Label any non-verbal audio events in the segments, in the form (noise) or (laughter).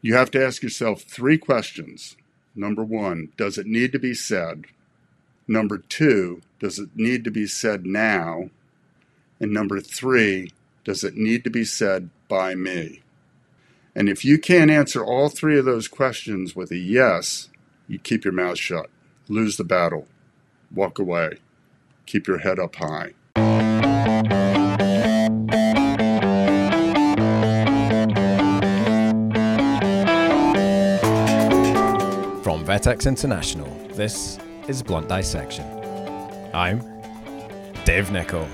You have to ask yourself three questions. Number one, does it need to be said? Number two, does it need to be said now? And number three, does it need to be said by me? And if you can't answer all three of those questions with a yes, you keep your mouth shut, lose the battle, walk away, keep your head up high. Vetex International, this is Blunt Dissection. I'm Dave Nichol.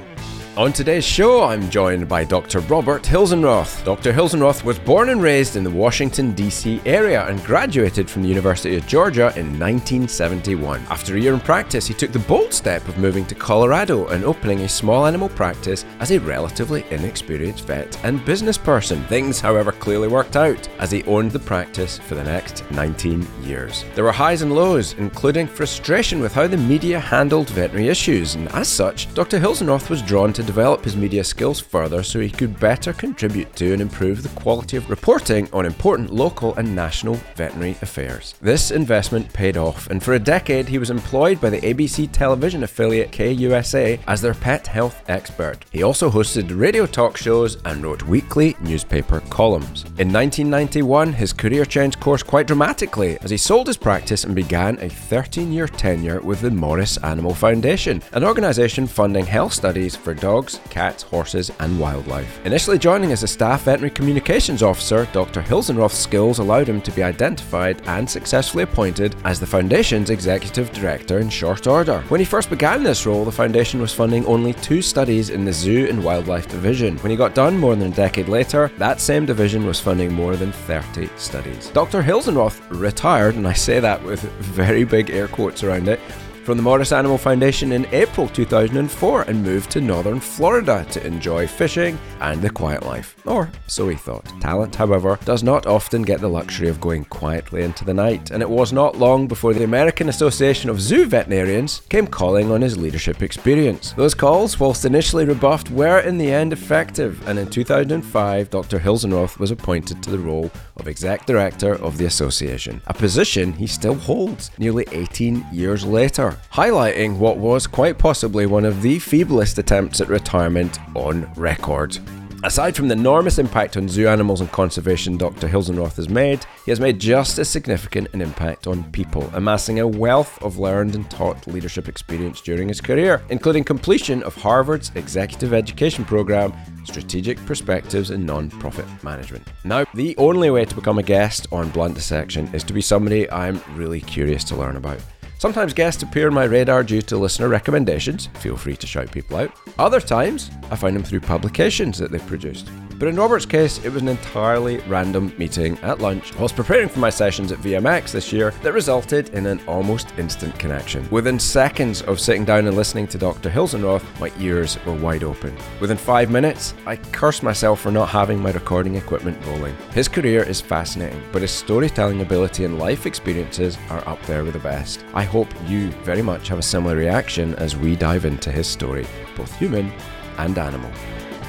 On today's show, I'm joined by Dr. Robert Hilsenroth. Dr. Hilsenroth was born and raised in the Washington, D.C. area and graduated from the University of Georgia in 1971. After a year in practice, he took the bold step of moving to Colorado and opening a small animal practice as a relatively inexperienced vet and business person. Things, however, clearly worked out as he owned the practice for the next 19 years. There were highs and lows, including frustration with how the media handled veterinary issues, and as such, Dr. Hilsenroth was drawn to develop his media skills further so he could better contribute to and improve the quality of reporting on important local and national veterinary affairs. This investment paid off, and for a decade he was employed by the ABC television affiliate KUSA as their pet health expert. He also hosted radio talk shows and wrote weekly newspaper columns. In 1991, his career changed course quite dramatically as he sold his practice and began a 13 year tenure with the Morris Animal Foundation, an organisation funding health studies for dogs dogs, cats, horses, and wildlife. Initially joining as a staff veterinary communications officer, Dr. Hilsenroth's skills allowed him to be identified and successfully appointed as the Foundation's executive director in short order. When he first began this role, the Foundation was funding only two studies in the zoo and wildlife division. When he got done more than a decade later, that same division was funding more than 30 studies. Dr. Hilsenroth retired, and I say that with very big air quotes around it from the Morris Animal Foundation in April 2004 and moved to northern Florida to enjoy fishing and the quiet life. Or so he thought. Talent, however, does not often get the luxury of going quietly into the night, and it was not long before the American Association of Zoo Veterinarians came calling on his leadership experience. Those calls, whilst initially rebuffed, were in the end effective, and in 2005, Dr. Hilsenroth was appointed to the role of Exec Director of the Association, a position he still holds nearly 18 years later highlighting what was quite possibly one of the feeblest attempts at retirement on record. Aside from the enormous impact on zoo animals and conservation Dr. Hilsenroth has made, he has made just as significant an impact on people, amassing a wealth of learned and taught leadership experience during his career, including completion of Harvard's executive education program, Strategic Perspectives in Non-Profit Management. Now, the only way to become a guest on Blunt Dissection is to be somebody I'm really curious to learn about. Sometimes guests appear on my radar due to listener recommendations. Feel free to shout people out. Other times, I find them through publications that they've produced. But in Robert's case, it was an entirely random meeting at lunch whilst preparing for my sessions at VMX this year that resulted in an almost instant connection. Within seconds of sitting down and listening to Dr. Hilsenroth, my ears were wide open. Within five minutes, I cursed myself for not having my recording equipment rolling. His career is fascinating, but his storytelling ability and life experiences are up there with the best. I hope you very much have a similar reaction as we dive into his story, both human and animal.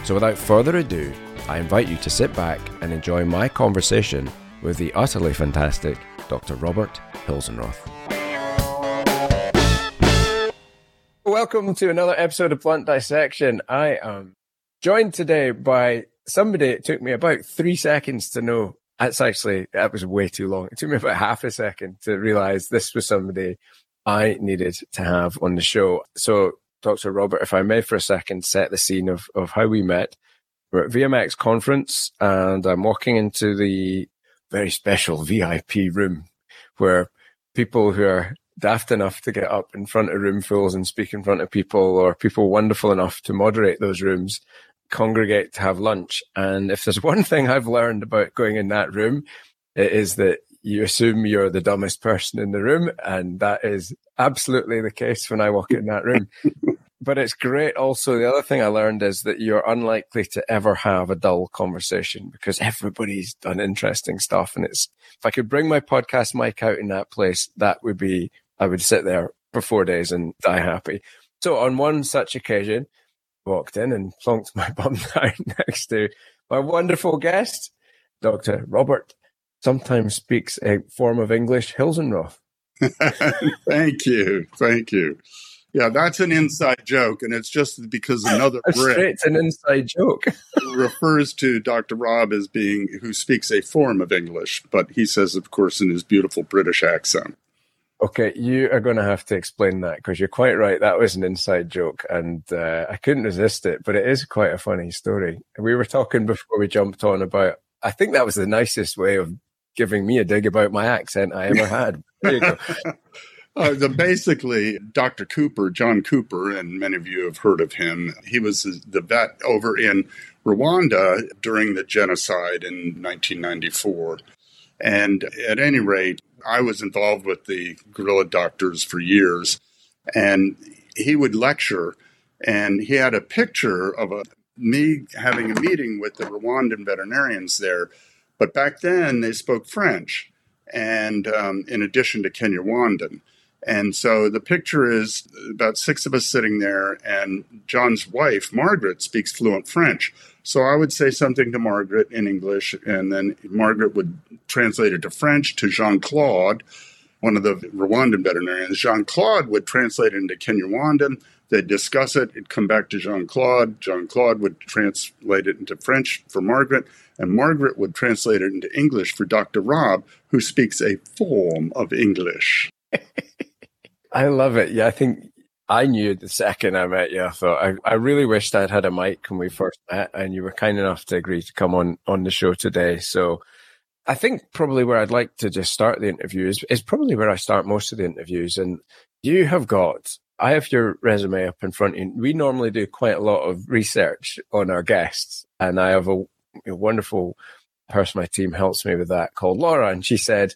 So without further ado, I invite you to sit back and enjoy my conversation with the utterly fantastic Dr. Robert Hilsenroth. Welcome to another episode of Blunt Dissection. I am joined today by somebody it took me about three seconds to know. That's actually, that was way too long. It took me about half a second to realize this was somebody I needed to have on the show. So, Dr. Robert, if I may for a second set the scene of, of how we met. We're at VMX conference and I'm walking into the very special VIP room where people who are daft enough to get up in front of roomfuls and speak in front of people or people wonderful enough to moderate those rooms congregate to have lunch. And if there's (laughs) one thing I've learned about going in that room, it is that you assume you're the dumbest person in the room. And that is absolutely the case when I walk in that room. (laughs) but it's great also. The other thing I learned is that you're unlikely to ever have a dull conversation because everybody's done interesting stuff. And it's, if I could bring my podcast mic out in that place, that would be, I would sit there for four days and die happy. So on one such occasion, walked in and plonked my (laughs) bum down next to my wonderful guest, Dr. Robert sometimes speaks a form of English, Hilsenroth. (laughs) Thank you. Thank you. Yeah, that's an inside joke, and it's just because (laughs) another Brit it's an inside joke (laughs) refers to Dr. Rob as being who speaks a form of English, but he says, of course, in his beautiful British accent. Okay, you are going to have to explain that because you're quite right. That was an inside joke, and uh, I couldn't resist it. But it is quite a funny story. We were talking before we jumped on about. I think that was the nicest way of giving me a dig about my accent I ever had. There you go. (laughs) Uh, the, basically, Dr. Cooper, John Cooper, and many of you have heard of him. He was the vet over in Rwanda during the genocide in 1994. And at any rate, I was involved with the Gorilla Doctors for years, and he would lecture, and he had a picture of a, me having a meeting with the Rwandan veterinarians there. But back then, they spoke French, and um, in addition to Kinyarwanda. And so the picture is about six of us sitting there, and John's wife, Margaret, speaks fluent French. So I would say something to Margaret in English, and then Margaret would translate it to French to Jean Claude, one of the Rwandan veterinarians. Jean Claude would translate it into Kinyarwanda. They'd discuss it. It'd come back to Jean Claude. Jean Claude would translate it into French for Margaret, and Margaret would translate it into English for Dr. Rob, who speaks a form of English. (laughs) I love it. Yeah, I think I knew the second I met you. I thought I, I really wished I'd had a mic when we first met, and you were kind enough to agree to come on on the show today. So I think probably where I'd like to just start the interview is, is probably where I start most of the interviews. And you have got, I have your resume up in front of you. We normally do quite a lot of research on our guests, and I have a, a wonderful person my team helps me with that called Laura, and she said.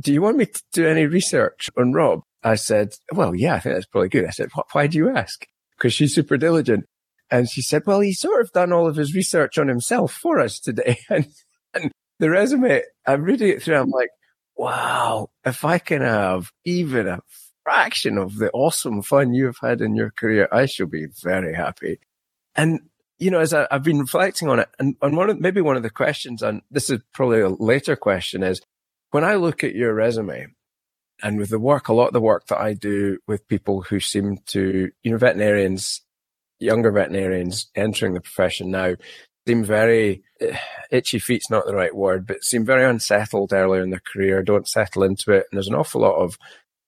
Do you want me to do any research on Rob? I said, well, yeah, I think that's probably good. I said, why do you ask? Because she's super diligent. And she said, well, he's sort of done all of his research on himself for us today. (laughs) And, and the resume, I'm reading it through. I'm like, wow, if I can have even a fraction of the awesome fun you've had in your career, I shall be very happy. And, you know, as I, have been reflecting on it and, and one of, maybe one of the questions, and this is probably a later question is when I look at your resume, and with the work, a lot of the work that I do with people who seem to, you know, veterinarians, younger veterinarians entering the profession now seem very uh, itchy feet's not the right word, but seem very unsettled earlier in their career, don't settle into it. And there's an awful lot of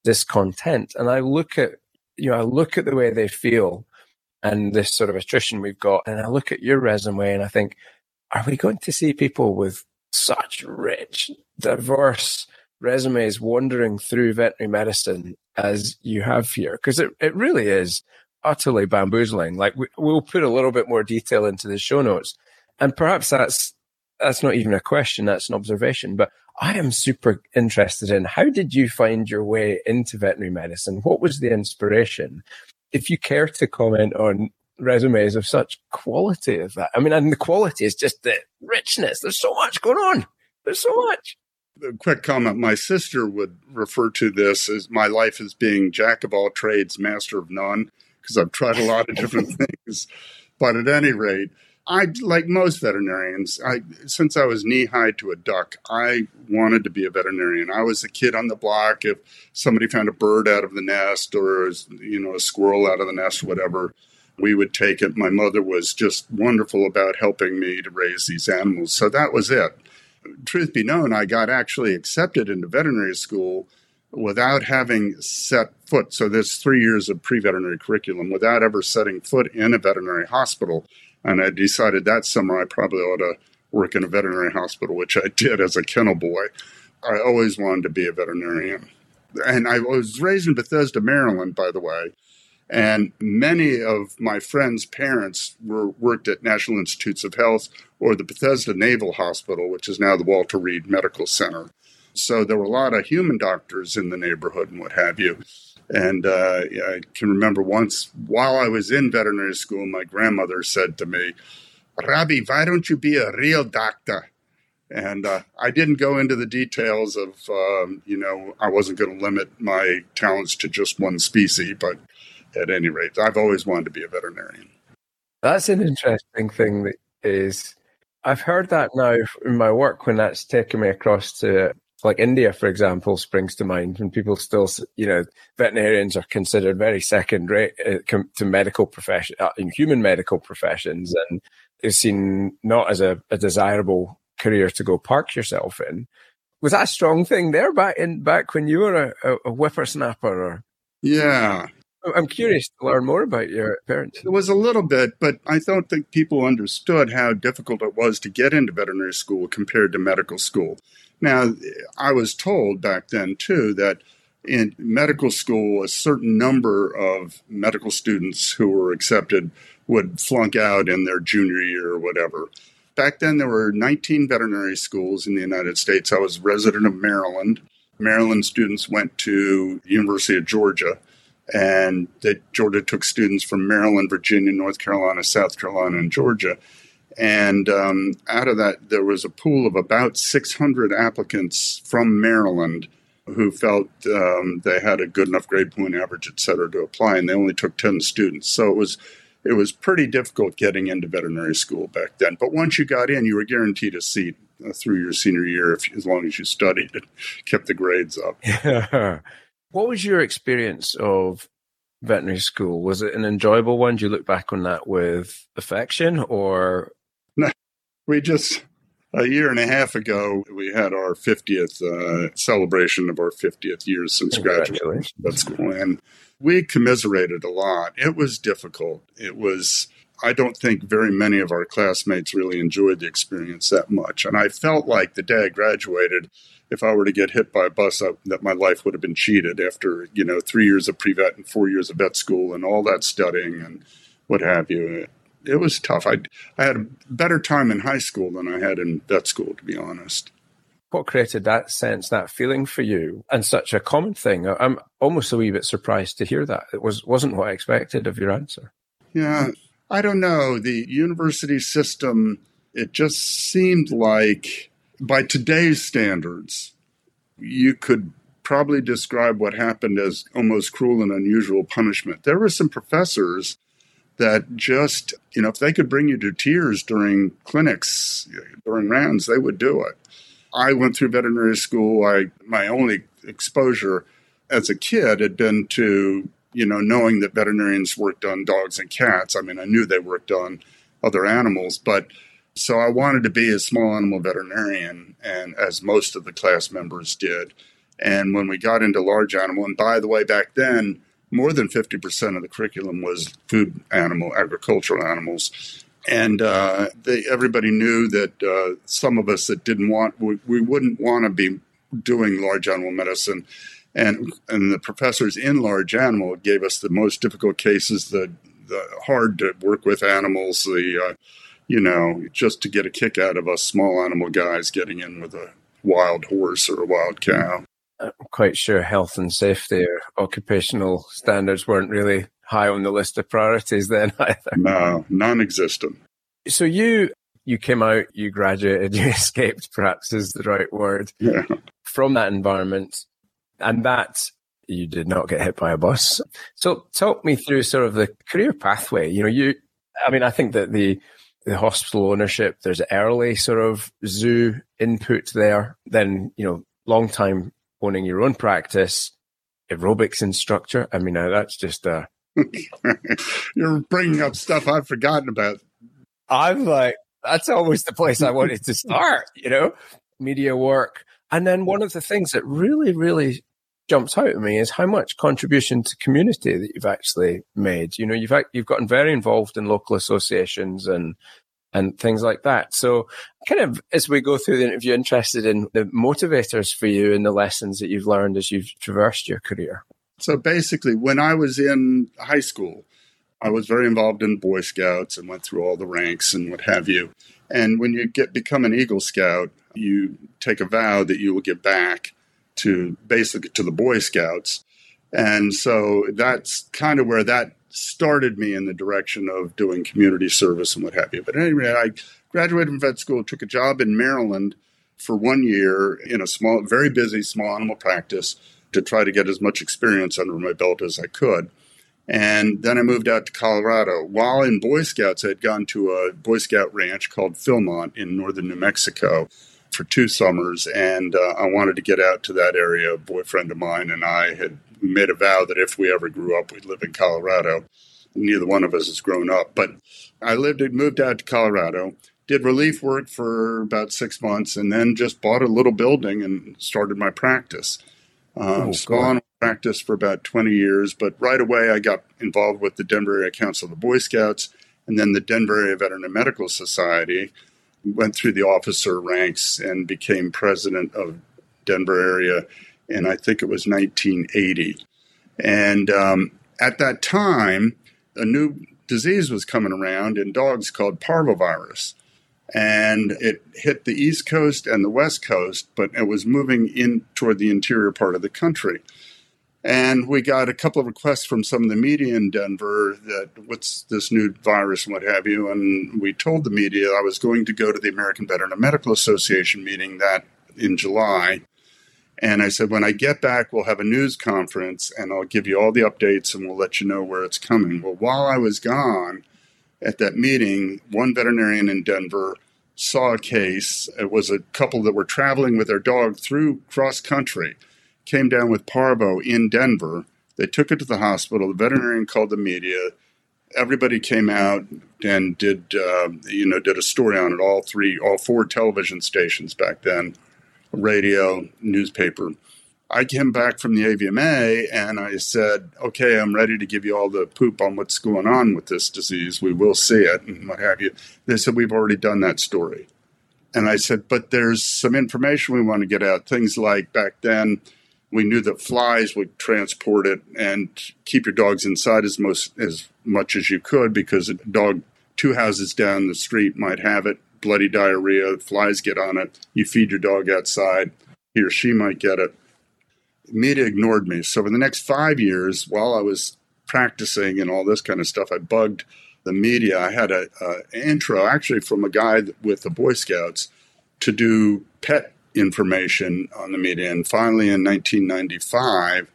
discontent. And I look at, you know, I look at the way they feel and this sort of attrition we've got. And I look at your resume and I think, are we going to see people with such rich, diverse, resumes wandering through veterinary medicine as you have here, because it, it really is utterly bamboozling. Like we, we'll put a little bit more detail into the show notes, and perhaps that's that's not even a question, that's an observation. But I am super interested in how did you find your way into veterinary medicine? What was the inspiration? If you care to comment on resumes of such quality as that, I mean, and the quality is just the richness. There's so much going on. There's so much a quick comment. My sister would refer to this as my life as being jack of all trades, master of none, because I've tried a lot of different (laughs) things. But at any rate, I like most veterinarians. I since I was knee high to a duck, I wanted to be a veterinarian. I was a kid on the block. If somebody found a bird out of the nest or you know a squirrel out of the nest, whatever, we would take it. My mother was just wonderful about helping me to raise these animals. So that was it truth be known, I got actually accepted into veterinary school without having set foot. So there's three years of pre-veterinary curriculum without ever setting foot in a veterinary hospital. And I decided that summer I probably ought to work in a veterinary hospital, which I did as a kennel boy. I always wanted to be a veterinarian. And I was raised in Bethesda, Maryland, by the way. And many of my friends' parents were worked at National Institutes of Health or the Bethesda Naval Hospital, which is now the Walter Reed Medical Center. So there were a lot of human doctors in the neighborhood and what have you. And uh, I can remember once while I was in veterinary school, my grandmother said to me, Robbie, why don't you be a real doctor? And uh, I didn't go into the details of, um, you know, I wasn't going to limit my talents to just one species, but at any rate. I've always wanted to be a veterinarian. That's an interesting thing that is I've heard that now in my work when that's taken me across to like India, for example, springs to mind when people still, you know, veterinarians are considered very second rate uh, to medical profession, uh, in human medical professions, and is seen not as a, a, desirable career to go park yourself in. Was that a strong thing there back in back when you were a, a whippersnapper? Or? Yeah, I'm curious to learn more about your parents. It was a little bit, but I don't think people understood how difficult it was to get into veterinary school compared to medical school. Now, I was told back then too that in medical school, a certain number of medical students who were accepted would flunk out in their junior year or whatever. Back then, there were 19 veterinary schools in the United States. I was resident of Maryland. Maryland students went to University of Georgia and that Georgia took students from Maryland, Virginia, North Carolina, South Carolina, and Georgia. And um, out of that, there was a pool of about 600 applicants from Maryland who felt um, they had a good enough grade point average, et cetera, to apply, and they only took 10 students. So it was it was pretty difficult getting into veterinary school back then. But once you got in, you were guaranteed a seat uh, through your senior year if, as long as you studied and (laughs) kept the grades up. What was your experience of veterinary school? Was it an enjoyable one? Do you look back on that with affection or? No, we just, a year and a half ago, we had our 50th uh, celebration of our 50th year since graduating vet school. And we commiserated a lot. It was difficult. It was, I don't think very many of our classmates really enjoyed the experience that much. And I felt like the day I graduated, if I were to get hit by a bus, I, that my life would have been cheated after you know three years of pre vet and four years of vet school and all that studying and what have you. It, it was tough. I I had a better time in high school than I had in vet school, to be honest. What created that sense, that feeling for you, and such a common thing? I'm almost a wee bit surprised to hear that. It was wasn't what I expected of your answer. Yeah, I don't know. The university system, it just seemed like by today's standards, you could probably describe what happened as almost cruel and unusual punishment. There were some professors that just, you know, if they could bring you to tears during clinics, during rounds, they would do it. I went through veterinary school. I my only exposure as a kid had been to, you know, knowing that veterinarians worked on dogs and cats. I mean, I knew they worked on other animals, but so I wanted to be a small animal veterinarian, and as most of the class members did. And when we got into large animal, and by the way, back then, more than 50% of the curriculum was food animal, agricultural animals. And uh, they, everybody knew that uh, some of us that didn't want, we, we wouldn't want to be doing large animal medicine. And, and the professors in large animal gave us the most difficult cases, the, the hard to work with animals, the uh, you know, just to get a kick out of us small animal guys getting in with a wild horse or a wild cow. I'm quite sure health and safety or occupational standards weren't really high on the list of priorities then (laughs) either. No, non-existent. So you you came out, you graduated, (laughs) you escaped, perhaps is the right word, yeah. from that environment, and that you did not get hit by a bus. So talk me through sort of the career pathway. You know, you, I mean, I think that the the hospital ownership. There's an early sort of zoo input there. Then, you know, long time owning your own practice, aerobics instructor. I mean, that's just a. (laughs) You're bringing up stuff I've forgotten about. I'm like, that's always the place I wanted to start, you know, media work. And then one of the things that really, really jumps out at me is how much contribution to community that you've actually made. You know, you've you've gotten very involved in local associations and and things like that. So, kind of as we go through the interview, interested in the motivators for you and the lessons that you've learned as you've traversed your career. So, basically, when I was in high school, I was very involved in Boy Scouts and went through all the ranks and what have you. And when you get become an Eagle Scout, you take a vow that you will give back to basically to the Boy Scouts. And so that's kind of where that started me in the direction of doing community service and what have you. But anyway, I graduated from vet school, took a job in Maryland for one year in a small, very busy small animal practice to try to get as much experience under my belt as I could. And then I moved out to Colorado. While in Boy Scouts, I had gone to a Boy Scout ranch called Philmont in northern New Mexico for two summers. And uh, I wanted to get out to that area. A boyfriend of mine and I had made a vow that if we ever grew up, we'd live in Colorado. Neither one of us has grown up. But I lived, and moved out to Colorado, did relief work for about six months, and then just bought a little building and started my practice. Um, oh, practice for about 20 years, but right away I got involved with the Denver Area Council of the Boy Scouts and then the Denver Area Veterinary Medical Society. Went through the officer ranks and became president of Denver area, and I think it was 1980. And um, at that time, a new disease was coming around in dogs called parvovirus and it hit the East Coast and the West Coast, but it was moving in toward the interior part of the country. And we got a couple of requests from some of the media in Denver that what's this new virus and what have you. And we told the media I was going to go to the American Veterinary Medical Association meeting that in July. And I said, when I get back, we'll have a news conference and I'll give you all the updates and we'll let you know where it's coming. Well, while I was gone at that meeting, one veterinarian in Denver saw a case. It was a couple that were traveling with their dog through cross country came down with parvo in Denver. They took it to the hospital. The veterinarian called the media. Everybody came out and did uh, you know did a story on it. All three, all four television stations back then, radio, newspaper. I came back from the AVMA and I said, okay, I'm ready to give you all the poop on what's going on with this disease. We will see it and what have you. They said, we've already done that story. And I said, but there's some information we want to get out. Things like back then, we knew that flies would transport it and keep your dogs inside as most as much as you could because a dog two houses down the street might have it bloody diarrhea flies get on it you feed your dog outside he or she might get it. Media ignored me. So for the next five years while i was practicing and all this kind of stuff i bugged the media. I had a, a intro actually from a guy with the boy scouts to do pet information on the media. And finally, in 1995,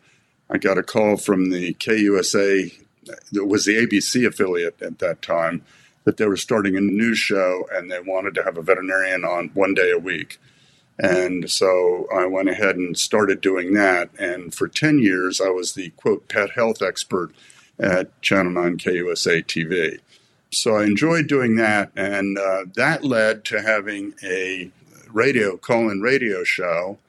I got a call from the KUSA, that was the ABC affiliate at that time, that they were starting a news show and they wanted to have a veterinarian on one day a week. And so I went ahead and started doing that. And for 10 years, I was the quote pet health expert at Channel 9 KUSA TV. So I enjoyed doing that. And uh, that led to having a radio call-in radio show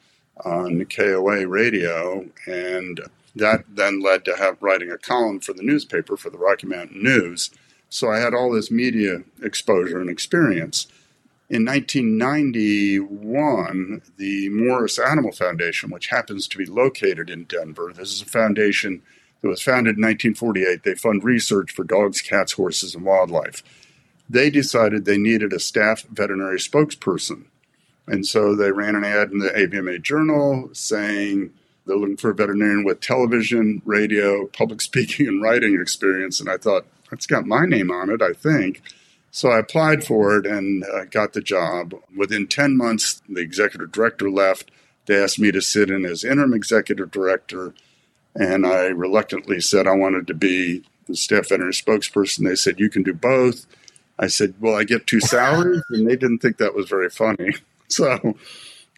on KOA radio, and that then led to have writing a column for the newspaper for the Rocky Mountain News. So I had all this media exposure and experience. In 1991, the Morris Animal Foundation, which happens to be located in Denver, this is a foundation that was founded in 1948. They fund research for dogs, cats, horses, and wildlife. They decided they needed a staff veterinary spokesperson and so they ran an ad in the AVMA Journal saying they're looking for a veterinarian with television, radio, public (laughs) speaking, and writing experience. And I thought, that's got my name on it, I think. So I applied for it and uh, got the job. Within 10 months, the executive director left. They asked me to sit in as interim executive director. And I reluctantly said I wanted to be the staff veterinary spokesperson. They said, You can do both. I said, Well, I get two (laughs) salaries. And they didn't think that was very funny. (laughs) So,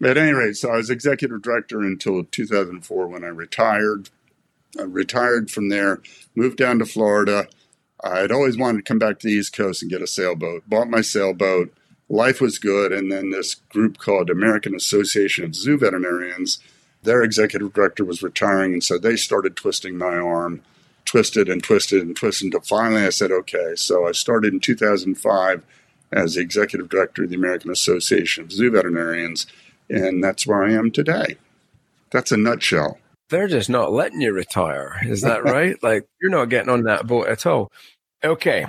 at any rate, so I was executive director until 2004 when I retired. I retired from there, moved down to Florida. I had always wanted to come back to the East Coast and get a sailboat. Bought my sailboat. Life was good. And then this group called American Association of Zoo Veterinarians, their executive director was retiring. And so they started twisting my arm, twisted and twisted and twisted until finally I said, okay. So I started in 2005 as the executive director of the American Association of Zoo Veterinarians, and that's where I am today. That's a nutshell. They're just not letting you retire. Is that right? (laughs) like, you're not getting on that boat at all. Okay.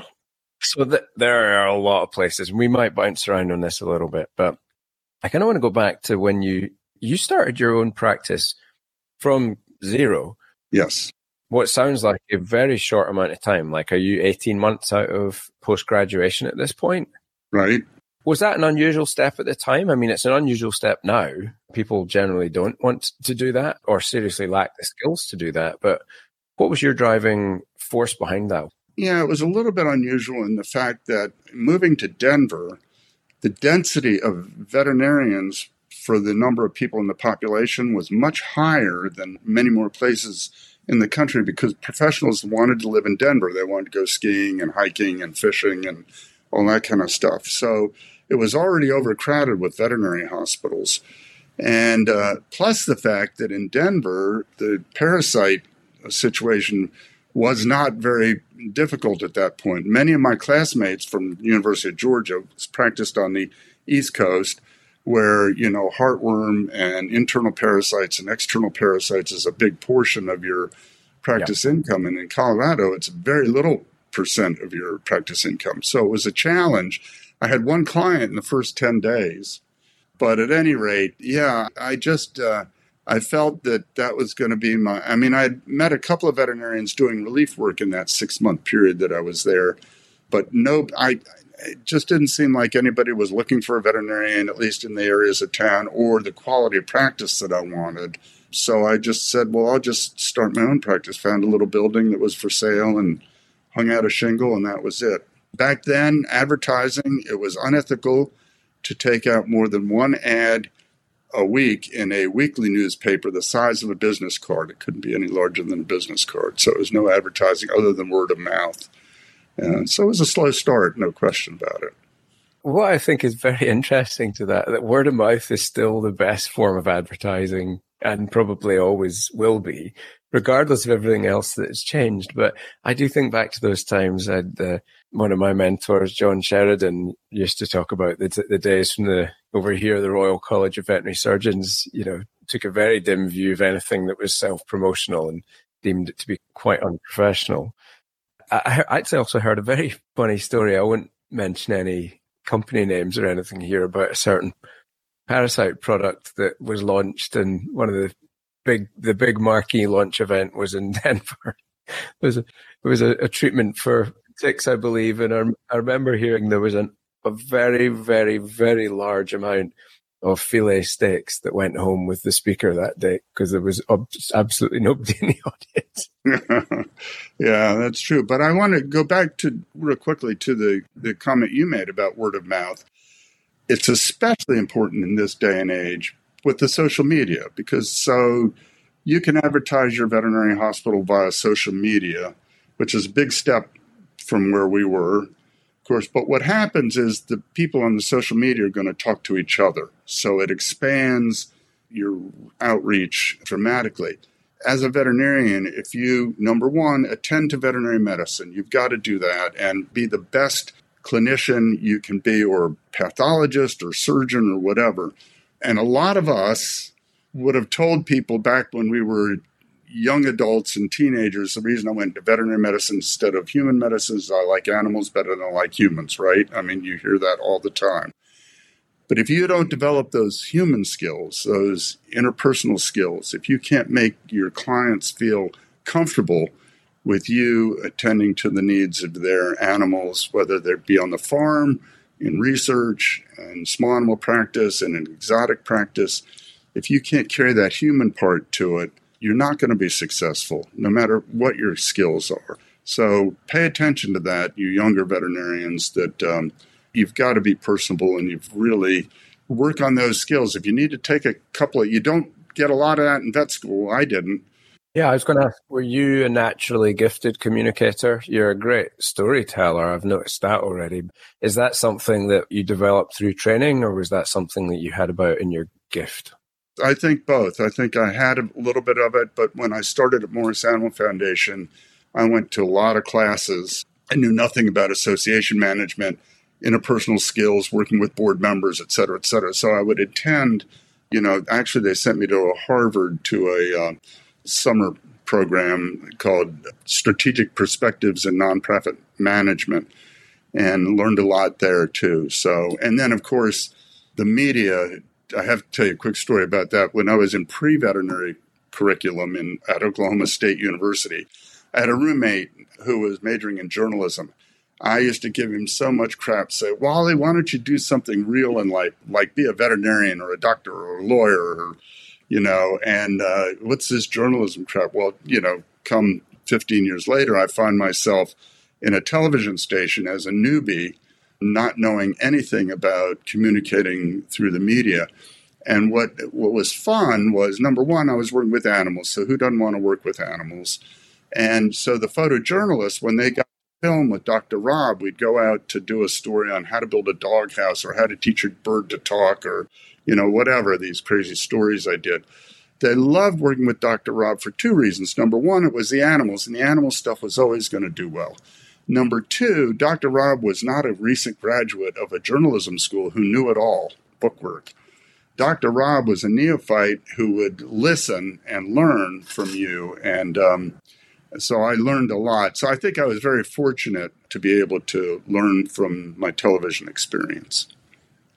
So th- there are a lot of places. We might bounce around on this a little bit, but I kind of want to go back to when you you started your own practice from zero. Yes. What sounds like a very short amount of time. Like, are you 18 months out of post graduation at this point? Right. Was that an unusual step at the time? I mean, it's an unusual step now. People generally don't want to do that or seriously lack the skills to do that. But what was your driving force behind that? Yeah, it was a little bit unusual in the fact that moving to Denver, the density of veterinarians for the number of people in the population was much higher than many more places in the country because professionals wanted to live in Denver. They wanted to go skiing and hiking and fishing and all that kind of stuff. So it was already overcrowded with veterinary hospitals. And uh, plus the fact that in Denver, the parasite situation was not very difficult at that point. Many of my classmates from University of Georgia practiced on the East Coast where you know heartworm and internal parasites and external parasites is a big portion of your practice yeah. income and in colorado it's very little percent of your practice income so it was a challenge i had one client in the first 10 days but at any rate yeah i just uh, i felt that that was going to be my i mean i met a couple of veterinarians doing relief work in that six month period that i was there but no i it just didn't seem like anybody was looking for a veterinarian, at least in the areas of town, or the quality of practice that I wanted. So I just said, well, I'll just start my own practice. Found a little building that was for sale and hung out a shingle, and that was it. Back then, advertising, it was unethical to take out more than one ad a week in a weekly newspaper the size of a business card. It couldn't be any larger than a business card. So it was no advertising other than word of mouth. And so it was a slow start, no question about it. What I think is very interesting to that, that word of mouth is still the best form of advertising and probably always will be, regardless of everything else that has changed. But I do think back to those times. I'd, uh, one of my mentors, John Sheridan, used to talk about the, the days from the over here, the Royal College of Veterinary Surgeons. You know, took a very dim view of anything that was self promotional and deemed it to be quite unprofessional. I, I also heard a very (laughs) funny story. I won't mention any company names or anything here about a certain parasite product that was launched and one of the big the big marquee launch event was in (laughs) Denver. it was a, it was a, a treatment for ticks, I believe, and I, I remember hearing there was an, a very very very large amount of filet steaks that went home with the speaker that day because there was absolutely (laughs) nobody in the audience. (laughs) yeah, that's true. But I want to go back to real quickly to the, the comment you made about word of mouth. It's especially important in this day and age with the social media because so you can advertise your veterinary hospital via social media, which is a big step from where we were of course. But what happens is the people on the social media are going to talk to each other. So it expands your outreach dramatically. As a veterinarian, if you, number one, attend to veterinary medicine, you've got to do that and be the best clinician you can be, or pathologist or surgeon or whatever. And a lot of us would have told people back when we were young adults and teenagers, the reason I went to veterinary medicine instead of human medicine is I like animals better than I like humans, right? I mean, you hear that all the time. But if you don't develop those human skills, those interpersonal skills, if you can't make your clients feel comfortable with you attending to the needs of their animals, whether they be on the farm, in research, and small animal practice, and in exotic practice, if you can't carry that human part to it, you're not going to be successful no matter what your skills are. So pay attention to that, you younger veterinarians, that um, you've got to be personable and you've really work on those skills. If you need to take a couple of, you don't get a lot of that in vet school. I didn't. Yeah, I was going to ask, were you a naturally gifted communicator? You're a great storyteller. I've noticed that already. Is that something that you developed through training or was that something that you had about in your gift? I think both. I think I had a little bit of it, but when I started at Morris Animal Foundation, I went to a lot of classes. I knew nothing about association management, interpersonal skills, working with board members, et cetera, et cetera. So I would attend, you know, actually, they sent me to Harvard to a uh, summer program called Strategic Perspectives in Nonprofit Management and learned a lot there too. So, and then, of course, the media I have to tell you a quick story about that. When I was in pre veterinary curriculum in, at Oklahoma State University, I had a roommate who was majoring in journalism. I used to give him so much crap, say, Wally, why don't you do something real in life, like be a veterinarian or a doctor or a lawyer or, you know, and uh, what's this journalism crap? Well, you know, come 15 years later, I find myself in a television station as a newbie, not knowing anything about communicating through the media. And what what was fun was number one, I was working with animals. So who doesn't want to work with animals? And so the photojournalists, when they got film with Dr. Rob, we'd go out to do a story on how to build a doghouse or how to teach a bird to talk or, you know, whatever these crazy stories I did. They loved working with Dr. Rob for two reasons. Number one, it was the animals, and the animal stuff was always going to do well. Number two, Dr. Rob was not a recent graduate of a journalism school who knew it all, bookwork. Dr. Rob was a neophyte who would listen and learn from you. And um, so I learned a lot. So I think I was very fortunate to be able to learn from my television experience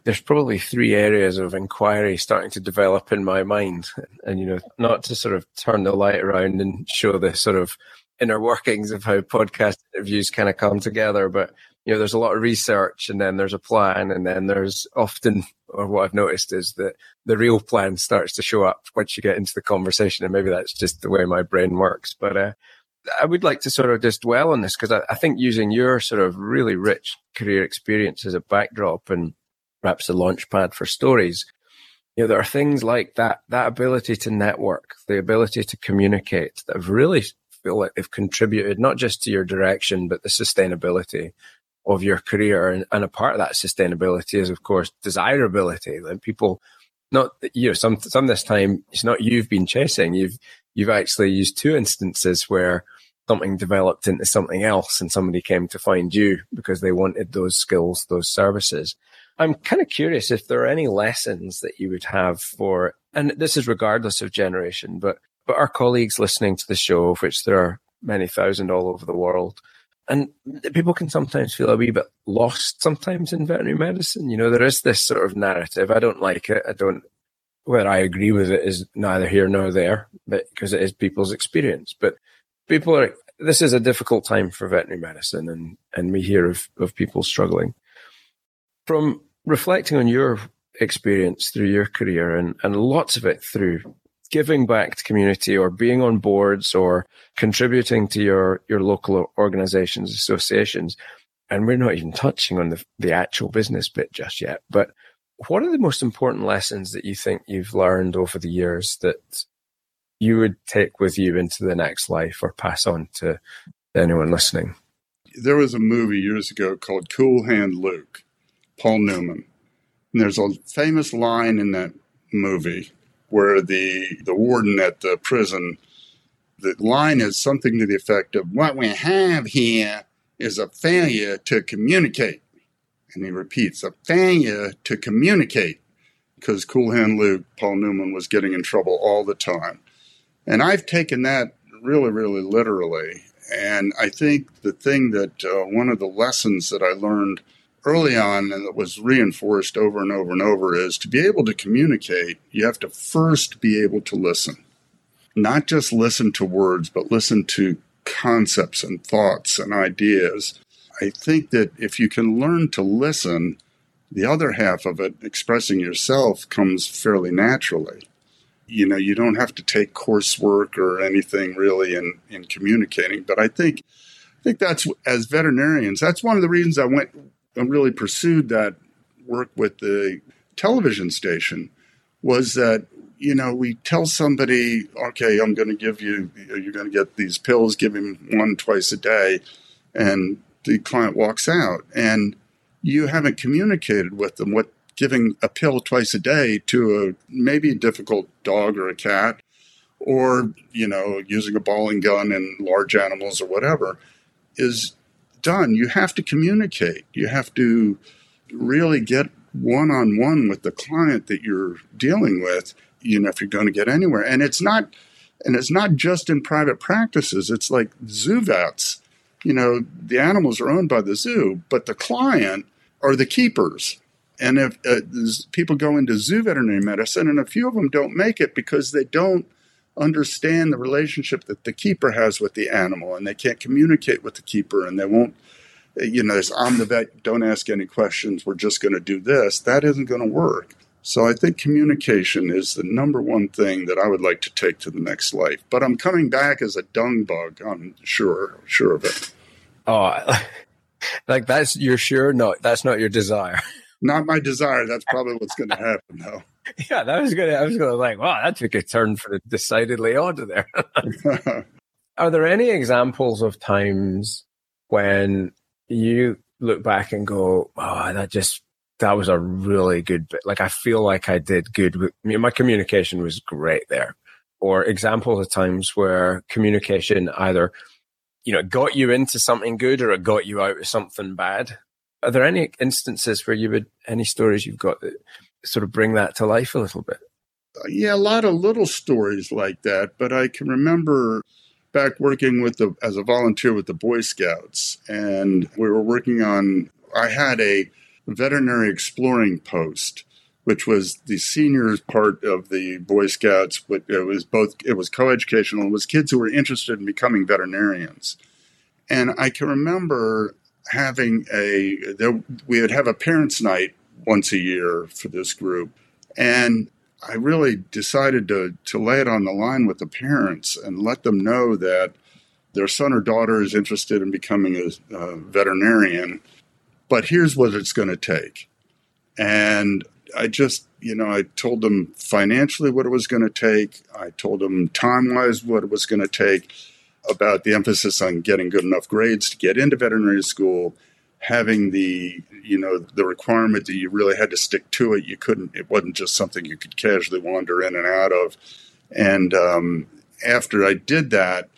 there's probably three areas of inquiry starting to develop in my mind. And, you know, not to sort of turn the light around and show the sort of inner workings of how podcast interviews kind of come together, but you know, there's a lot of research and then there's a plan and then there's often, or what I've noticed is that the real plan starts to show up once you get into the conversation. And maybe that's just the way my brain works. But, uh, I would like to sort of just dwell on this because I, I think using your sort of really rich career experience as a backdrop and perhaps a launch pad for stories. You know, there are things like that, that ability to network, the ability to communicate that have really feel like they've contributed not just to your direction, but the sustainability of your career. And, and a part of that sustainability is, of course, desirability. Like people, not, you know, some, some this time, it's not you've been chasing. You've, you've actually used two instances where something developed into something else and somebody came to find you because they wanted those skills, those services. I'm kind of curious if there are any lessons that you would have for, and this is regardless of generation, but, but our colleagues listening to the show, of which there are many thousand all over the world, and people can sometimes feel a wee bit lost sometimes in veterinary medicine. You know, there is this sort of narrative. I don't like it. I don't, whether I agree with it is neither here nor there, but because it is people's experience. But people are, this is a difficult time for veterinary medicine and, and we hear of, of people struggling. From reflecting on your experience through your career and, and lots of it through giving back to community or being on boards or contributing to your, your local organizations, associations. And we're not even touching on the, the actual business bit just yet. But what are the most important lessons that you think you've learned over the years that you would take with you into the next life or pass on to anyone listening? There was a movie years ago called Cool Hand Luke Paul Newman. And there's a famous line in that movie where the the warden at the prison the line is something to the effect of what we have here is a failure to communicate. And he repeats, a failure to communicate. Because Cool Hand Luke, Paul Newman, was getting in trouble all the time. And I've taken that really, really literally. And I think the thing that uh, one of the lessons that I learned early on and that was reinforced over and over and over is to be able to communicate, you have to first be able to listen. Not just listen to words, but listen to concepts and thoughts and ideas. I think that if you can learn to listen, the other half of it, expressing yourself, comes fairly naturally. You know, you don't have to take coursework or anything really in, in communicating. But I think I think that's as veterinarians, that's one of the reasons I went really pursued that work with the television station was that you know we tell somebody okay i'm going to give you you're going to get these pills give him one twice a day and the client walks out. And you haven't communicated with them what giving a pill twice a day to a maybe a difficult dog or a cat or you know using a balling gun in large animals or whatever is done, you have to communicate. You have to really get one on one with the client that you're dealing with, you know, if you're going to get anywhere. And it's not and it's not just in private practices. It's like zoo vets. You know, the animals are owned by the zoo, but the client are the keepers. And if uh, people go into zoo veterinary medicine, and a few of them don't make it because they don't understand the relationship that the keeper has with the animal and they can't communicate with the keeper and they won't you know i'm the vet don't ask any questions we're just going to do this that isn't going to work So I think communication is the number one thing that I would like to take to the next life. But I'm coming back as a dung bug. I'm sure, sure of it. Oh, (laughs) like that's you're sure? No, that's not your desire. Not my desire. That's probably what's going to happen, though. (laughs) Yeah, that was good. I was going to like, wow, that took a turn for the decidedly odd there. (laughs) (laughs) Are there any examples of times when you look back and go, oh, that just that was a really good bit. Like I feel like I did good. With, I mean, my communication was great there. Or examples of times where communication either, you know, got you into something good or it got you out of something bad. Are there any instances where you would any stories you've got that sort of bring that to life a little bit? Yeah, a lot of little stories like that. But I can remember back working with the as a volunteer with the Boy Scouts, and we were working on. I had a veterinary exploring post, which was the seniors part of the Boy Scouts. But it was both it was coeducational. It was kids who were interested in becoming veterinarians, and I can remember having a there, we would have a parents' night once a year for this group, and I really decided to to lay it on the line with the parents and let them know that their son or daughter is interested in becoming a, a veterinarian but here's what it's going to take. And I just, you know, I told them financially what it was going to take. I told them time wise what it was going to take, about the emphasis on getting good enough grades to get into veterinary school, having the, you know, the requirement that you really had to stick to it. You couldn't, it wasn't just something you could casually wander in and out of. And um, after I did that,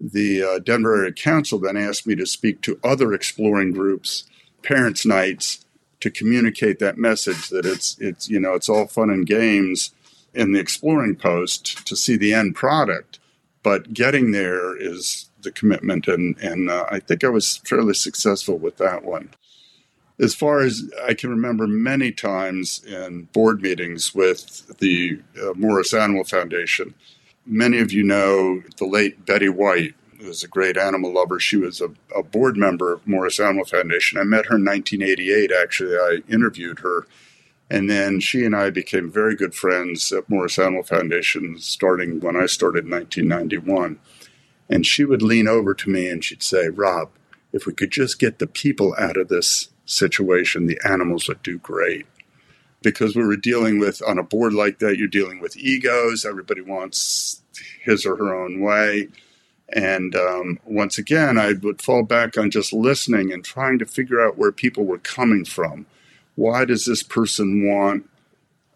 the uh, Denver Area Council then asked me to speak to other exploring groups parents' nights to communicate that message that it's it's you know it's all fun and games in the exploring post to see the end product, but getting there is the commitment, and and uh, I think I was fairly successful with that one. As far as I can remember, many times in board meetings with the uh, Morris Animal Foundation, many of you know the late Betty White, was a great animal lover. She was a, a, board member of Morris Animal Foundation. I met her in 1988. Actually, I interviewed her, and then she and I became very good friends at Morris Animal Foundation, starting when I started in 1991. And she would lean over to me and she'd say, "Rob, if we could just get the people out of this situation, the animals would do great." Because we were dealing with on a board like that, you're dealing with egos. Everybody wants his or her own way and um, once again, I would fall back on just listening and trying to figure out where people were coming from. Why does this person want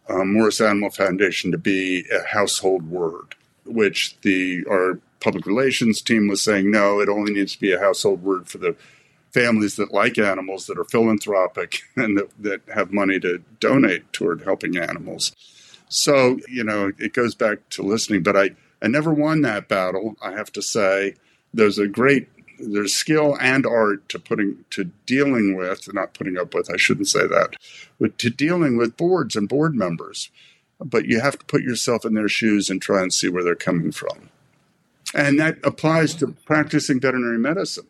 um, Morris Animal Foundation to be a household word? Which the our public relations team was saying, no, it only needs to be a household word for the families that like animals, that are philanthropic, (laughs) and that, that have money to donate toward helping animals. So, you know, it goes back to listening, but I I never won that battle, I have to say. There's a great there's skill and art to putting to dealing with, not putting up with, I shouldn't say that, but to dealing with boards and board members. But you have to put yourself in their shoes and try and see where they're coming from. And that applies to practicing veterinary medicine.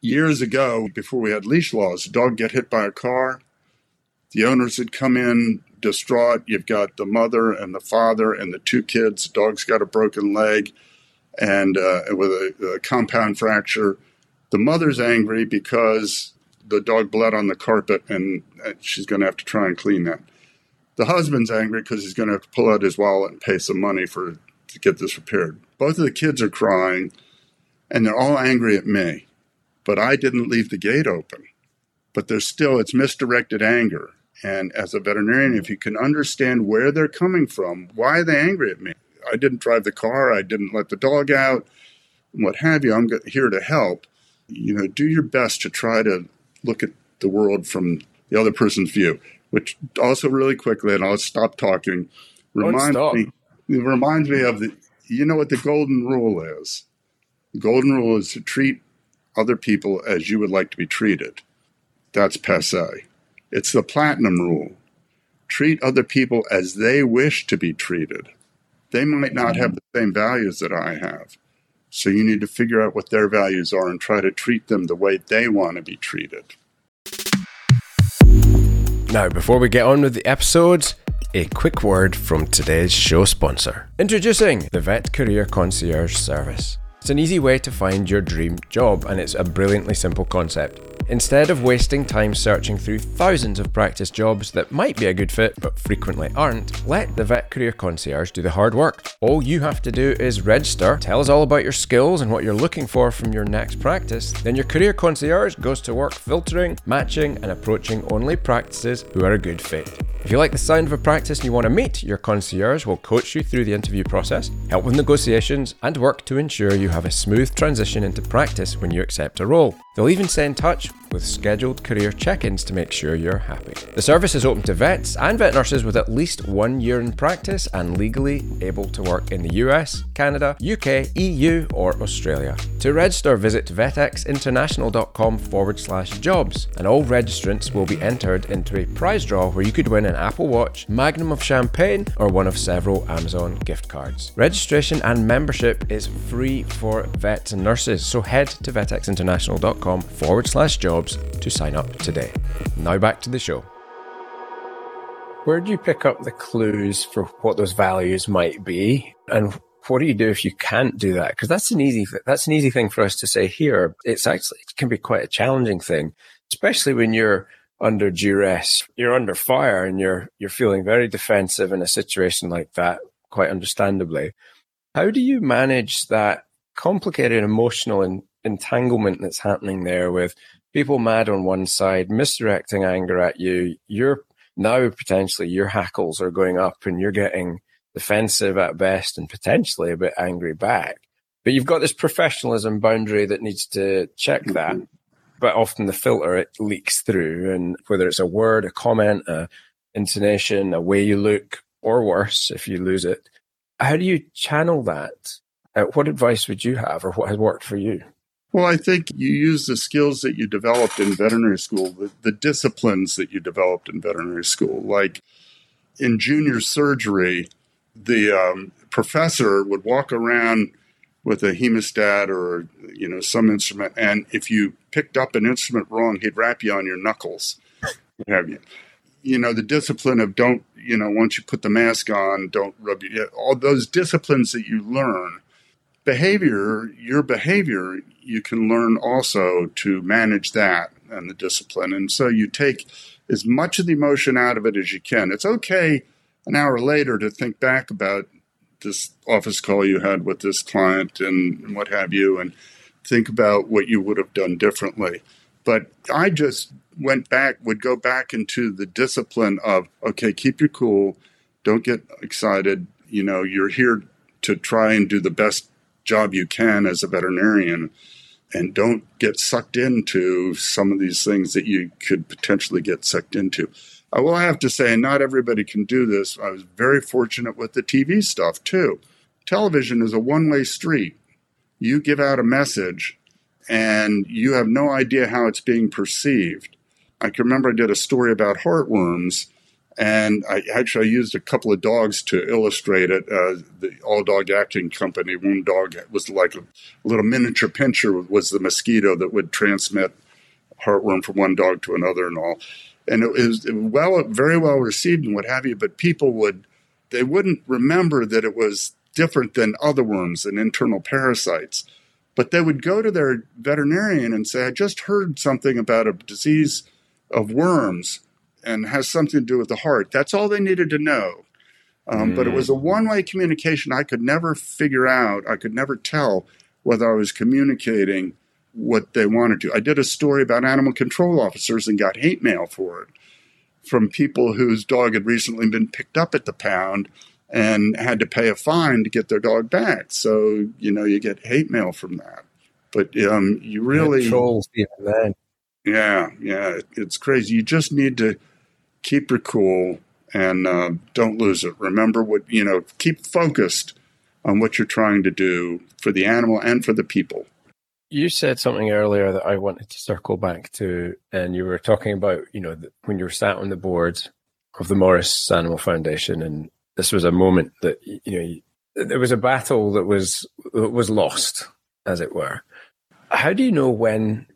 Years ago, before we had leash laws, a dog get hit by a car. The owners would come in distraught. You've got the mother and the father and the two kids. The Dog's got a broken leg and uh, with a, a, compound fracture. The mother's angry because the dog bled on the carpet and she's going to have to try and clean that. The husband's angry because he's going to have to pull out his wallet and pay some money for to get this repaired. Both of the kids are crying and they're all angry at me. But I didn't leave the gate open. But there's still, it's misdirected anger and as a veterinarian, if you can understand where they're coming from, why are they angry at me? I didn't drive the car, I didn't let the dog out, what have you. I'm here to help. You know, do your best to try to look at the world from the other person's view. Which also, really quickly, and I'll stop talking. Reminds me. It reminds me of the. You know what the golden rule is? The golden rule is to treat other people as you would like to be treated. That's passe. It's the platinum rule. Treat other people as they wish to be treated. They might not have the same values that I have. So you need to figure out what their values are and try to treat them the way they want to be treated. Now, before we get on with the episode, a quick word from today's show sponsor. Introducing the Vet Career Concierge Service. It's an easy way to find your dream job, and it's a brilliantly simple concept. Instead of wasting time searching through thousands of practice jobs that might be a good fit but frequently aren't, let the Vet Career Concierge do the hard work. All you have to do is register, tell us all about your skills and what you're looking for from your next practice. Then your Career Concierge goes to work filtering, matching, and approaching only practices who are a good fit. If you like the sound of a practice and you want to meet, your concierge will coach you through the interview process, help with negotiations, and work to ensure you have a smooth transition into practice when you accept a role. They'll even stay in touch with scheduled career check ins to make sure you're happy. The service is open to vets and vet nurses with at least one year in practice and legally able to work in the US, Canada, UK, EU, or Australia. To register, visit vetxinternational.com forward slash jobs, and all registrants will be entered into a prize draw where you could win an Apple Watch, Magnum of Champagne, or one of several Amazon gift cards. Registration and membership is free for vets and nurses, so head to vetxinternational.com forward slash jobs to sign up today. Now back to the show. Where do you pick up the clues for what those values might be? And what do you do if you can't do that? Because that's an easy that's an easy thing for us to say here. It's actually it can be quite a challenging thing, especially when you're under duress, you're under fire, and you're you're feeling very defensive in a situation like that. Quite understandably, how do you manage that complicated emotional en- entanglement that's happening there with people mad on one side, misdirecting anger at you? You're now potentially your hackles are going up, and you're getting defensive at best and potentially a bit angry back. But you've got this professionalism boundary that needs to check that. But often the filter it leaks through, and whether it's a word, a comment, a intonation, a way you look, or worse if you lose it, how do you channel that? Uh, what advice would you have, or what has worked for you? Well, I think you use the skills that you developed in veterinary school, the, the disciplines that you developed in veterinary school. Like in junior surgery, the um, professor would walk around with a hemostat or you know some instrument, and if you picked up an instrument wrong, he'd rap you on your knuckles. Have you? You know the discipline of don't you know once you put the mask on, don't rub your all those disciplines that you learn. Behavior, your behavior, you can learn also to manage that and the discipline, and so you take as much of the emotion out of it as you can. It's okay an hour later to think back about this office call you had with this client and what have you, and think about what you would have done differently. But I just went back, would go back into the discipline of, okay, keep your cool, don't get excited. You know, you're here to try and do the best job you can as a veterinarian and don't get sucked into some of these things that you could potentially get sucked into. I will have to say, not everybody can do this. I was very fortunate with the TV stuff too. Television is a one way street. You give out a message and you have no idea how it's being perceived. I can remember I did a story about heartworms and I actually used a couple of dogs to illustrate it. Uh, the All Dog Acting Company, one dog was like a little miniature pinscher was the mosquito that would transmit heartworm from one dog to another and all and it was well, very well received and what have you. But people would they wouldn't remember that it was different than other worms and internal parasites. But they would go to their veterinarian and say, "I just heard something about a disease of worms and has something to do with the heart." That's all they needed to know. Um, mm. But it was a mm. one-way communication. I could never figure out. I could never tell whether I was communicating what they wanted to. I did a story about animal control officers and got hate mail for it from people whose dog had recently been picked up at the pound and had to pay a fine to get their dog back. So, you know, you get hate mail from that. But um, you really. trolls even then. Yeah, yeah. It's crazy. You just need to keep your cool and uh, don't lose it. Remember what, you know, keep focused on what you're trying to do for the animal and for the people. You said something earlier that I wanted to circle back to, and you were talking about, you know, when you were sat on the board of the Morris Animal Foundation, and this was a moment that you know there was a battle that was that was lost, as it were. How do you know when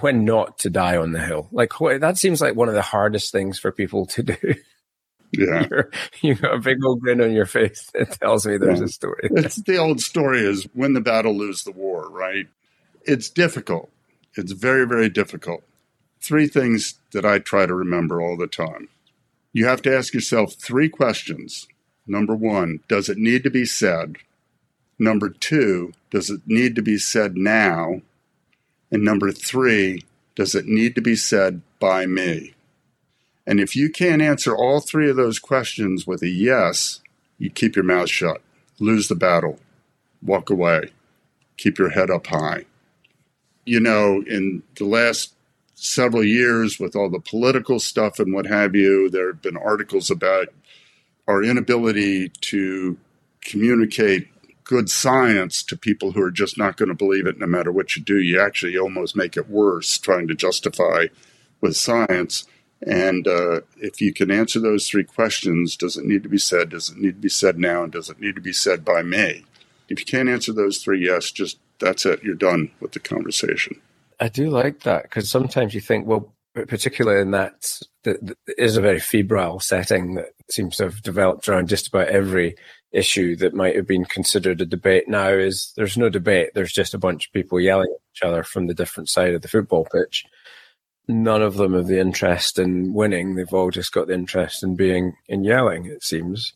when not to die on the hill? Like that seems like one of the hardest things for people to do. (laughs) Yeah. You're, you got a big old grin on your face that tells me there's Yeah. a story. It's the old story is win the battle, lose the war, right? It's difficult. It's very, very difficult. Three things that I try to remember all the time. You have to ask yourself three questions. Number one, does it need to be said? Number two, does it need to be said now? And number three, does it need to be said by me? And if you can't answer all three of those questions with a yes, you keep your mouth shut, lose the battle, walk away, keep your head up high. You know, in the last several years, with all the political stuff and what have you, there have been articles about our inability to communicate good science to people who are just not going to believe it no matter what you do. You actually almost make it worse trying to justify with science. And uh, if you can answer those three questions, does it need to be said? Does it need to be said now? And does it need to be said by me? If you can't answer those three yes, just that's it. You're done with the conversation. I do like that because sometimes you think, well, particularly in that, that, that is a very febrile setting that seems to have developed around just about every issue that might have been considered a debate now is there's no debate. There's just a bunch of people yelling at each other from the different side of the football pitch. None of them have the interest in winning. They've all just got the interest in being in yelling, it seems.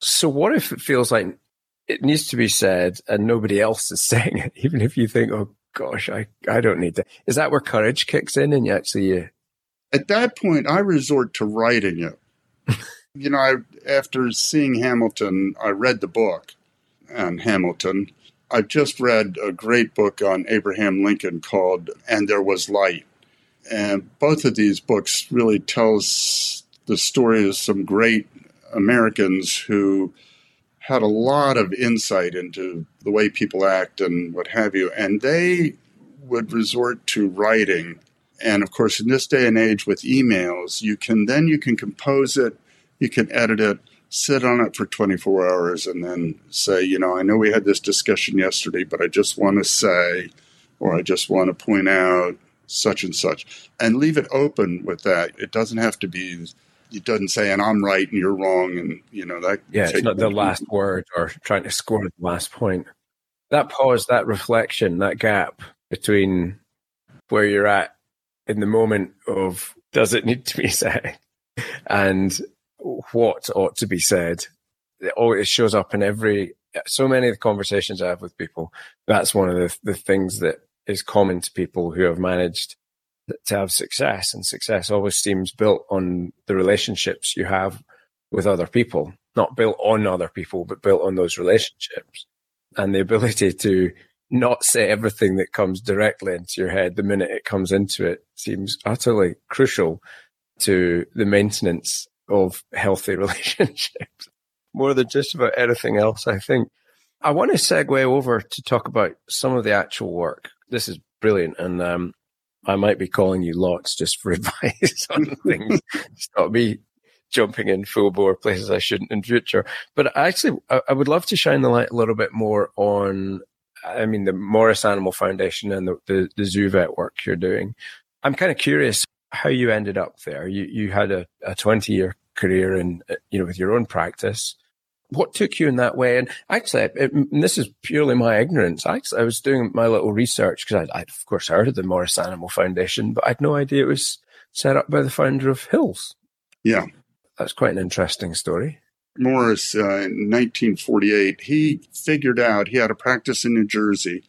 So what if it feels like it needs to be said and nobody else is (laughs) saying it, even if you think, oh gosh, I, I don't need to. Is that where courage kicks in and you actually, uh, At that point, I resort to writing it. (laughs) you know, I, after seeing Hamilton, I read the book on Hamilton. I've just read a great book on Abraham Lincoln called And There Was Light. And both of these books really tells the story of some great Americans who had a lot of insight into the way people act and what have you. And they would resort to writing. And of course, in this day and age with emails, you can then you can compose it, you can edit it, sit on it for 24 hours, and then say, you know, I know we had this discussion yesterday, but I just want to say, or I just want to point out such and such, and leave it open with that. It doesn't have to be. It doesn't say, and I'm right and you're wrong, and you know that. yeah, it's not the last word or trying to score the last point. That pause, that reflection, that gap between where you're at in the moment of does it need to be said (laughs) and what ought to be said. It always shows up in every, so many of the conversations I have with people. That's one of the, the things that is common to people who have managed to have success. And success always seems built on the relationships you have with other people, not built on other people, but built on those relationships and the ability to not say everything that comes directly into your head the minute it comes into it seems utterly crucial to the maintenance of healthy (laughs) relationships more than just about anything else, I think. I want to segue over to talk about some of the actual work. This is brilliant. And um, I might be calling you lots just for (laughs) advice on (laughs) things. Stop me jumping in full bore places I shouldn't in future. But actually, I, I would love to shine the light a little bit more on, I mean, the Morris Animal Foundation and the, the, the zoo vet work you're doing. I'm kind of curious how you ended up there. You you had a, a 20 year career in you know with your own practice. What took you in that way? And actually, it, and this is purely my ignorance. Actually, I was doing my little research because I'd, I'd of course heard of the Morris Animal Foundation, but I'd no idea it was set up by the founder of Hills. Yeah, that's quite an interesting story. Morris, uh, in 1948, he figured out he had a practice in New Jersey,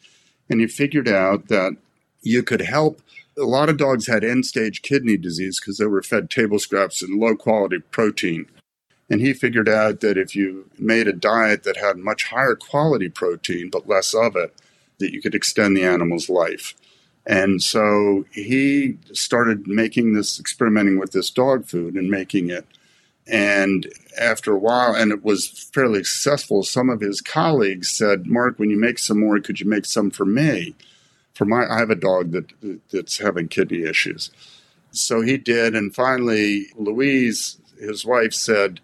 and he figured out that you could help a lot of dogs had end stage kidney disease because they were fed table scraps and low quality protein. And he figured out that if you made a diet that had much higher quality protein but less of it, that you could extend the animal's life. And so he started making this, experimenting with this dog food and making it. And after a while, and it was fairly successful, some of his colleagues said, Mark, when you make some more, could you make some for me? For my I have a dog that that's having kidney issues. So he did and finally Louise his wife said,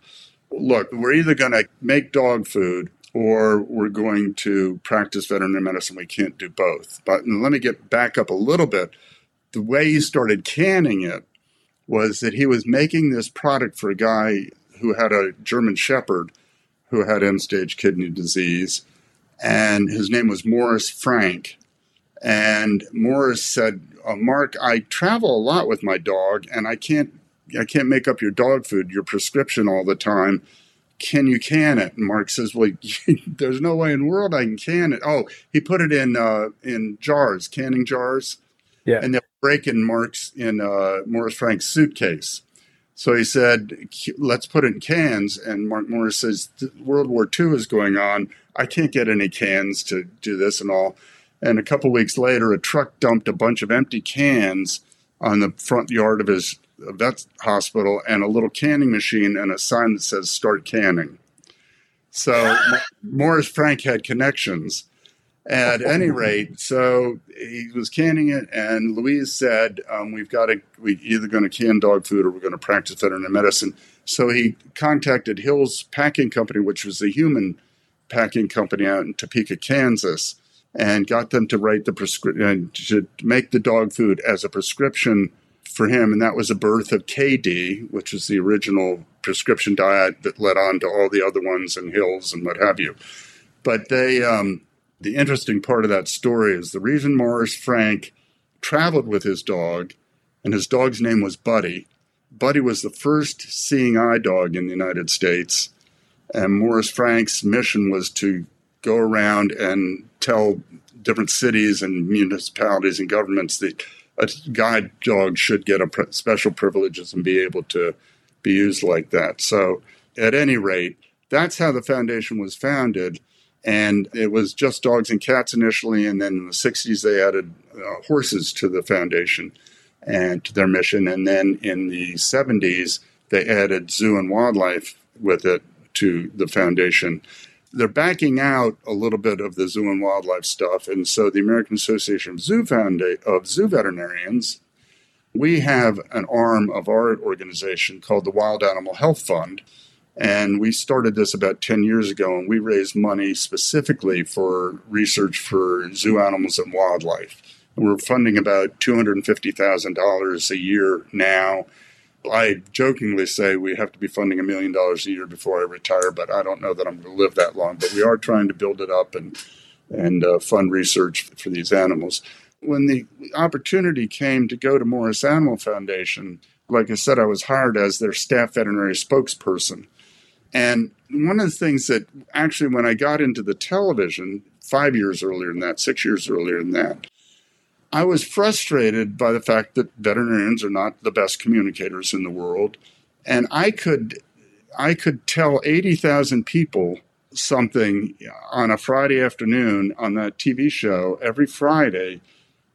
"Look, we're either going to make dog food or we're going to practice veterinary medicine. We can't do both." But let me get back up a little bit. The way he started canning it was that he was making this product for a guy who had a German Shepherd who had end stage kidney disease. And his name was Morris Frank. And Morris said, uh, Mark, I travel a lot with my dog and I can't I can't make up your dog food, your prescription all the time. Can you can it? And Mark says, Well, (laughs) there's no way in the world I can can it. Oh, he put it in uh, in jars, canning jars. Yeah. And they're breaking Mark's in uh, Morris Frank's suitcase. So he said, let's put it in cans. And Mark Morris says, World War II is going on. I can't get any cans to do this and all. And a couple weeks later, a truck dumped a bunch of empty cans on the front yard of his vet hospital and a little canning machine and a sign that says start canning. So (laughs) Morris Frank had connections. At any (laughs) rate, so he was canning it, and Louise said, um, "We've got to. We either going to can dog food or we're going to practice veterinary medicine." So he contacted Hills Packing Company, which was a human packing company out in Topeka, Kansas, and got them to write the prescription to make the dog food as a prescription for him, and that was a birth of KD, which was the original prescription diet that led on to all the other ones and Hills and what have you. But they um, the interesting part of that story is the reason Morris Frank traveled with his dog, and his dog's name was Buddy. Buddy was the first seeing eye dog in the United States, and Morris Frank's mission was to go around and tell different cities and municipalities and governments that a guide dog should get a special privileges and be able to be used like that. So, at any rate, that's how the foundation was founded. And it was just dogs and cats initially, and then in the 60s they added uh, horses to the foundation and to their mission. And then in the 70s they added zoo and wildlife with it to the foundation. They're backing out a little bit of the zoo and wildlife stuff, and so the American Association of Zoo of Zoo Veterinarians, we have an arm of our organization called the Wild Animal Health Fund, and we started this about 10 years ago, and we raised money specifically for research for zoo animals and wildlife. We're funding about $250,000 a year now. I jokingly say we have to be funding a million dollars a year before I retire, but I don't know that I'm going to live that long. But we are trying to build it up and and uh, fund research for these animals. When the opportunity came to go to Morris Animal Foundation, like I said, I was hired as their staff veterinary spokesperson. And one of the things that actually, when I got into the television five years earlier than that, six years earlier than that, I was frustrated by the fact that veterinarians are not the best communicators in the world. And I could, I could tell 80,000 people something on a Friday afternoon on that TV show every Friday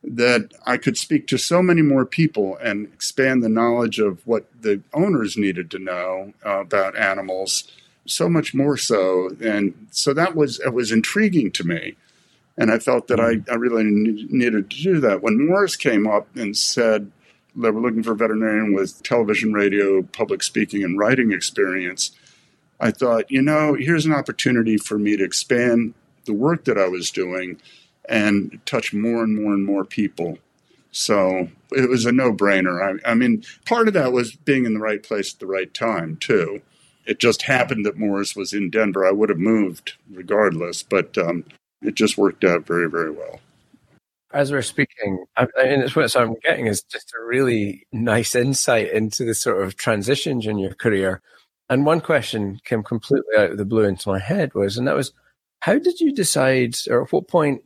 that I could speak to so many more people and expand the knowledge of what the owners needed to know uh, about animals so much more so and so that was it was intriguing to me and I felt that I, I really needed to do that when Morris came up and said they were looking for a veterinarian with television radio public speaking and writing experience I thought you know here's an opportunity for me to expand the work that I was doing and touch more and more and more people. So it was a no brainer. I, I, mean, part of that was being in the right place at the right time, too. It just happened that Morris was in Denver. I would have moved regardless, but um, it just worked out very, very well. As we're speaking, I mean, it's what I'm getting is just a really nice insight into the sort of transitions in your career. And one question came completely out of the blue into my head was, and that was, how did you decide, or at what point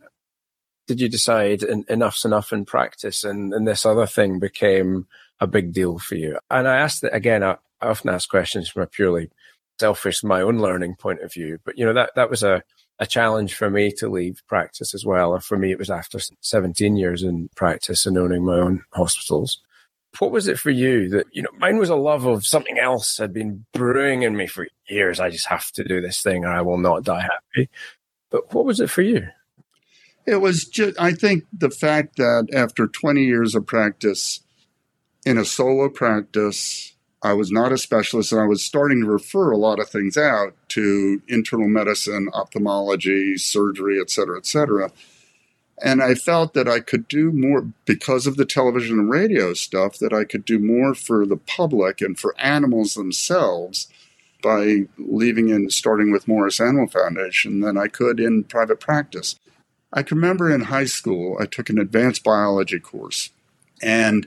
did you decide en- enough's enough in practice and, and this other thing became a big deal for you? And I asked that again, I, I often ask questions from a purely selfish, my own learning point of view. But, you know, that, that was a, a challenge for me to leave practice as well. For me, it was after 17 years in practice and owning my own hospitals. What was it for you that, you know, mine was a love of something else had been brewing in me for years. I just have to do this thing or I will not die happy. But what was it for you? It was just, I think the fact that after 20 years of practice in a solo practice, I was not a specialist and I was starting to refer a lot of things out to internal medicine, ophthalmology, surgery, et cetera, et cetera. And I felt that I could do more because of the television and radio stuff, that I could do more for the public and for animals themselves by leaving and starting with Morris Animal Foundation than I could in private practice. I can remember in high school, I took an advanced biology course. And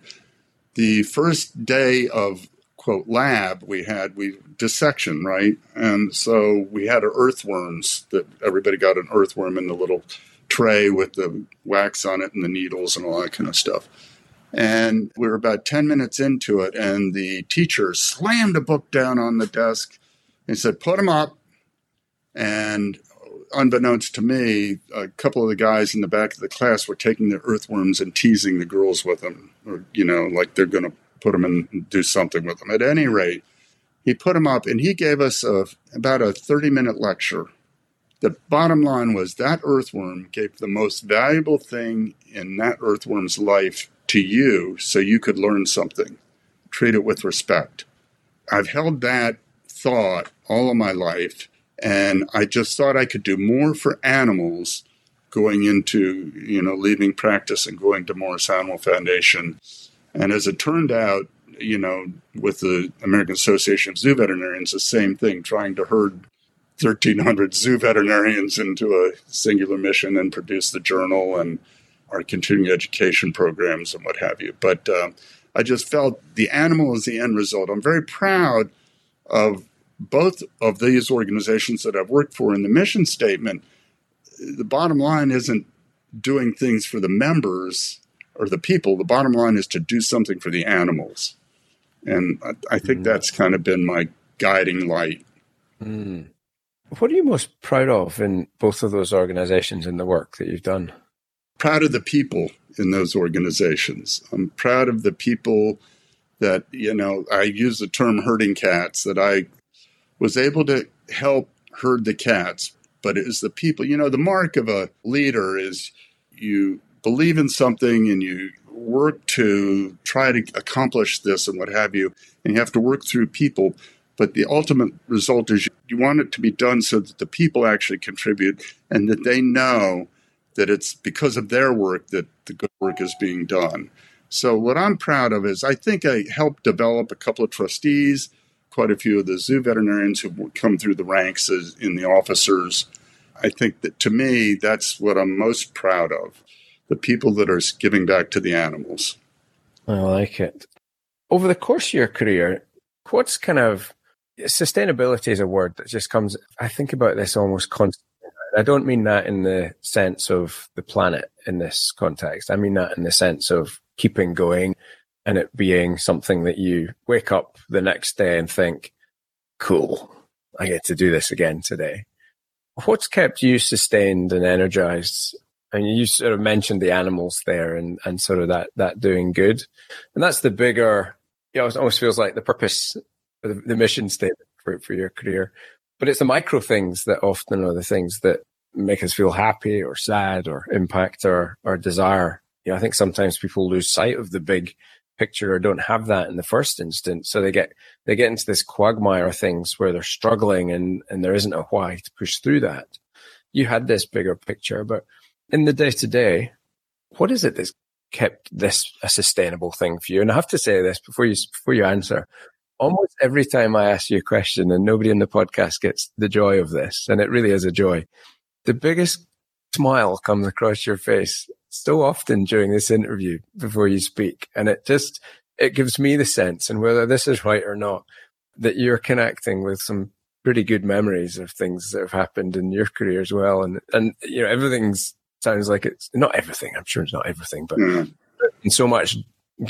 the first day of quote lab we had we dissection right? And so we had earthworms that everybody got an earthworm in the little tray with the wax on it and the needles and all that kind of stuff. And we were about 10 minutes into it and the teacher slammed a book down on the desk and said put them up. And unbeknownst to me, a couple of the guys in the back of the class were taking the earthworms and teasing the girls with them, or, you know, like they're going to put them and do something with them. At any rate, he put them up and he gave us a, about a 30 minute lecture. The bottom line was that earthworm gave the most valuable thing in that earthworm's life to you so you could learn something. Treat it with respect. I've held that thought all of my life and I just thought I could do more for animals going into, you know, leaving practice and going to Morris Animal Foundation. And as it turned out, you know, with the American Association of Zoo Veterinarians, the same thing, trying to herd 1,300 (laughs) zoo veterinarians into a singular mission and produce the journal and our continuing education programs and what have you. But uh, I just felt the animal is the end result. I'm very proud of both of these organizations that I've worked for in the mission statement, the bottom line isn't doing things for the members or the people. The bottom line is to do something for the animals. And I, I think mm. that's kind of been my guiding light. Mm. What are you most proud of in both of those organizations and the work that you've done? Proud of the people in those organizations. I'm proud of the people that, you know, I use the term herding cats, that I was able to help herd the cats, but it is the people. You know, the mark of a leader is you believe in something and you work to try to accomplish this and what have you, and you have to work through people. But the ultimate result is you want it to be done so that the people actually contribute and that they know that it's because of their work that the good work is being done. So, what I'm proud of is I think I helped develop a couple of trustees quite a few of the zoo veterinarians who come through the ranks as, in the officers. I think that to me, that's what I'm most proud of the people that are giving back to the animals. I like it. Over the course of your career, what's kind of sustainability is a word that just comes, I think about this almost constantly. I don't mean that in the sense of the planet in this context. I mean that in the sense of keeping going, and it being something that you wake up the next day and think, cool, I get to do this again today. What's kept you sustained and energized? And you sort of mentioned the animals there and, and sort of that, that doing good. And that's the bigger, you know, it almost feels like the purpose, the, the mission statement for, for your career. But it's the micro things that often are the things that make us feel happy or sad or impact our, our desire. You know, I think sometimes people lose sight of the big picture or don't have that in the first instance. So they get, they get into this quagmire of things where they're struggling and, and there isn't a why to push through that. You had this bigger picture, but in the day to day, what is it that's kept this a sustainable thing for you? And I have to say this before you, before you answer. Almost every time I ask you a question and nobody in the podcast gets the joy of this, and it really is a joy, the biggest smile comes across your face so often during this interview before you speak. And it just, it gives me the sense, and whether this is right or not, that you're connecting with some pretty good memories of things that have happened in your career as well. And, and, you know, everything's sounds like it's not everything. I'm sure it's not everything, but mm. so much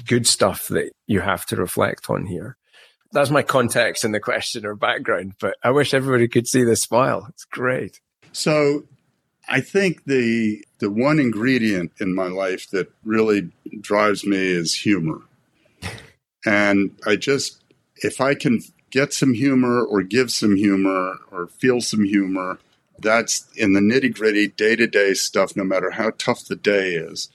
good stuff that you have to reflect on here. That's my context in the question or background, but I wish everybody could see the smile. It's great. So I think the the one ingredient in my life that really drives me is humor. And I just if I can get some humor or give some humor or feel some humor, that's in the nitty gritty day to day stuff, no matter how tough the day is.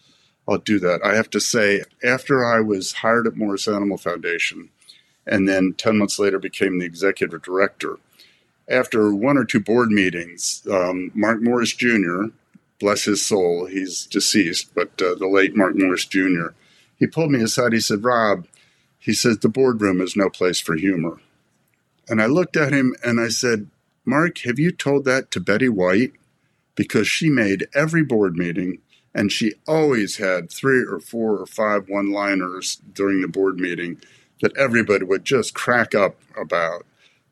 I'll do that. I have to say, after I was hired at Morris Animal Foundation and then 10 months later became the executive director, after one or two board meetings, um, Mark Morris Jr., bless his soul, he's deceased, but uh, the late Mark Morris Jr., he pulled me aside. He said, Rob, he says, the boardroom is no place for humor. And I looked at him and I said, Mark, have you told that to Betty White? Because she made every board meeting and she always had three or four or five one liners during the board meeting that everybody would just crack up about.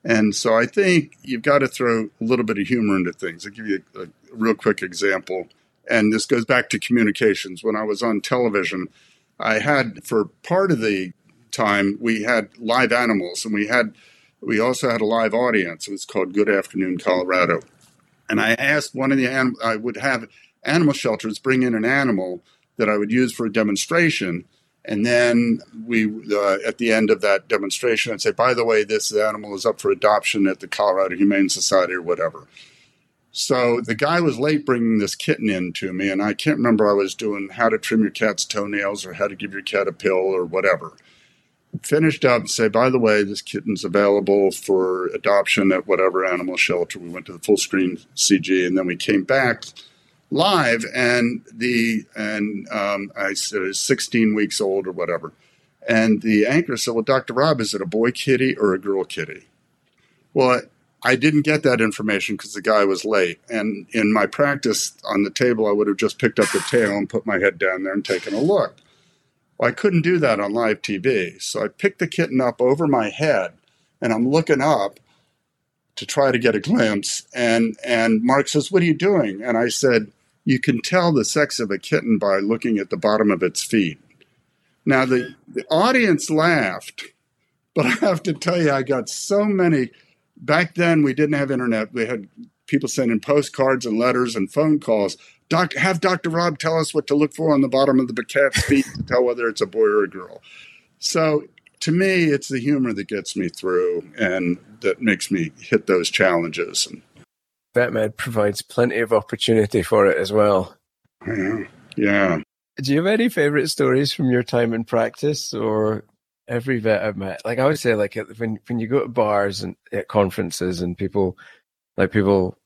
And so I think you've got to throw a little bit of humor into things. I'll give you a, a real quick example. And this goes back to communications. When I was on television, I had, for part of the time, we had live animals and we had, we also had a live audience. It was called Good Afternoon Colorado. And I asked one of the, I would have animal shelters bring in an animal that I would use for a demonstration and then we, uh, at the end of that demonstration, I'd say, by the way, this animal is up for adoption at the Colorado Humane Society or whatever. So the guy was late bringing this kitten in to me, and I can't remember I was doing how to trim your cat's toenails or how to give your cat a pill or whatever. Finished up and say, by the way, this kitten's available for adoption at whatever animal shelter. We went to the full screen CG, and then we came back live, and the and um, I said was 16 weeks old or whatever, and the anchor said, "Well, Doctor Rob, is it a boy kitty or a girl kitty?" Well, I didn't get that information because the guy was late, and in my practice on the table, I would have just picked up the tail and put my head down there and taken a look. Well, I couldn't do that on live TV, so I picked the kitten up over my head, and I'm looking up to try to get a glimpse. And and Mark says, "What are you doing?" And I said, you can tell the sex of a kitten by looking at the bottom of its feet. Now, the, the audience laughed, but I have to tell you, I got so many. Back then, we didn't have internet. We had people sending postcards and letters and phone calls. Doctor, have Dr. Rob tell us what to look for on the bottom of the cat's feet to tell whether it's a boy or a girl. So to me, it's the humor that gets me through and that makes me hit those challenges. And VetMed provides plenty of opportunity for it as well. Yeah. yeah. Do you have any favorite stories from your time in practice or every vet I've met? Like I would say, like when when you go to bars and at conferences and people, like people,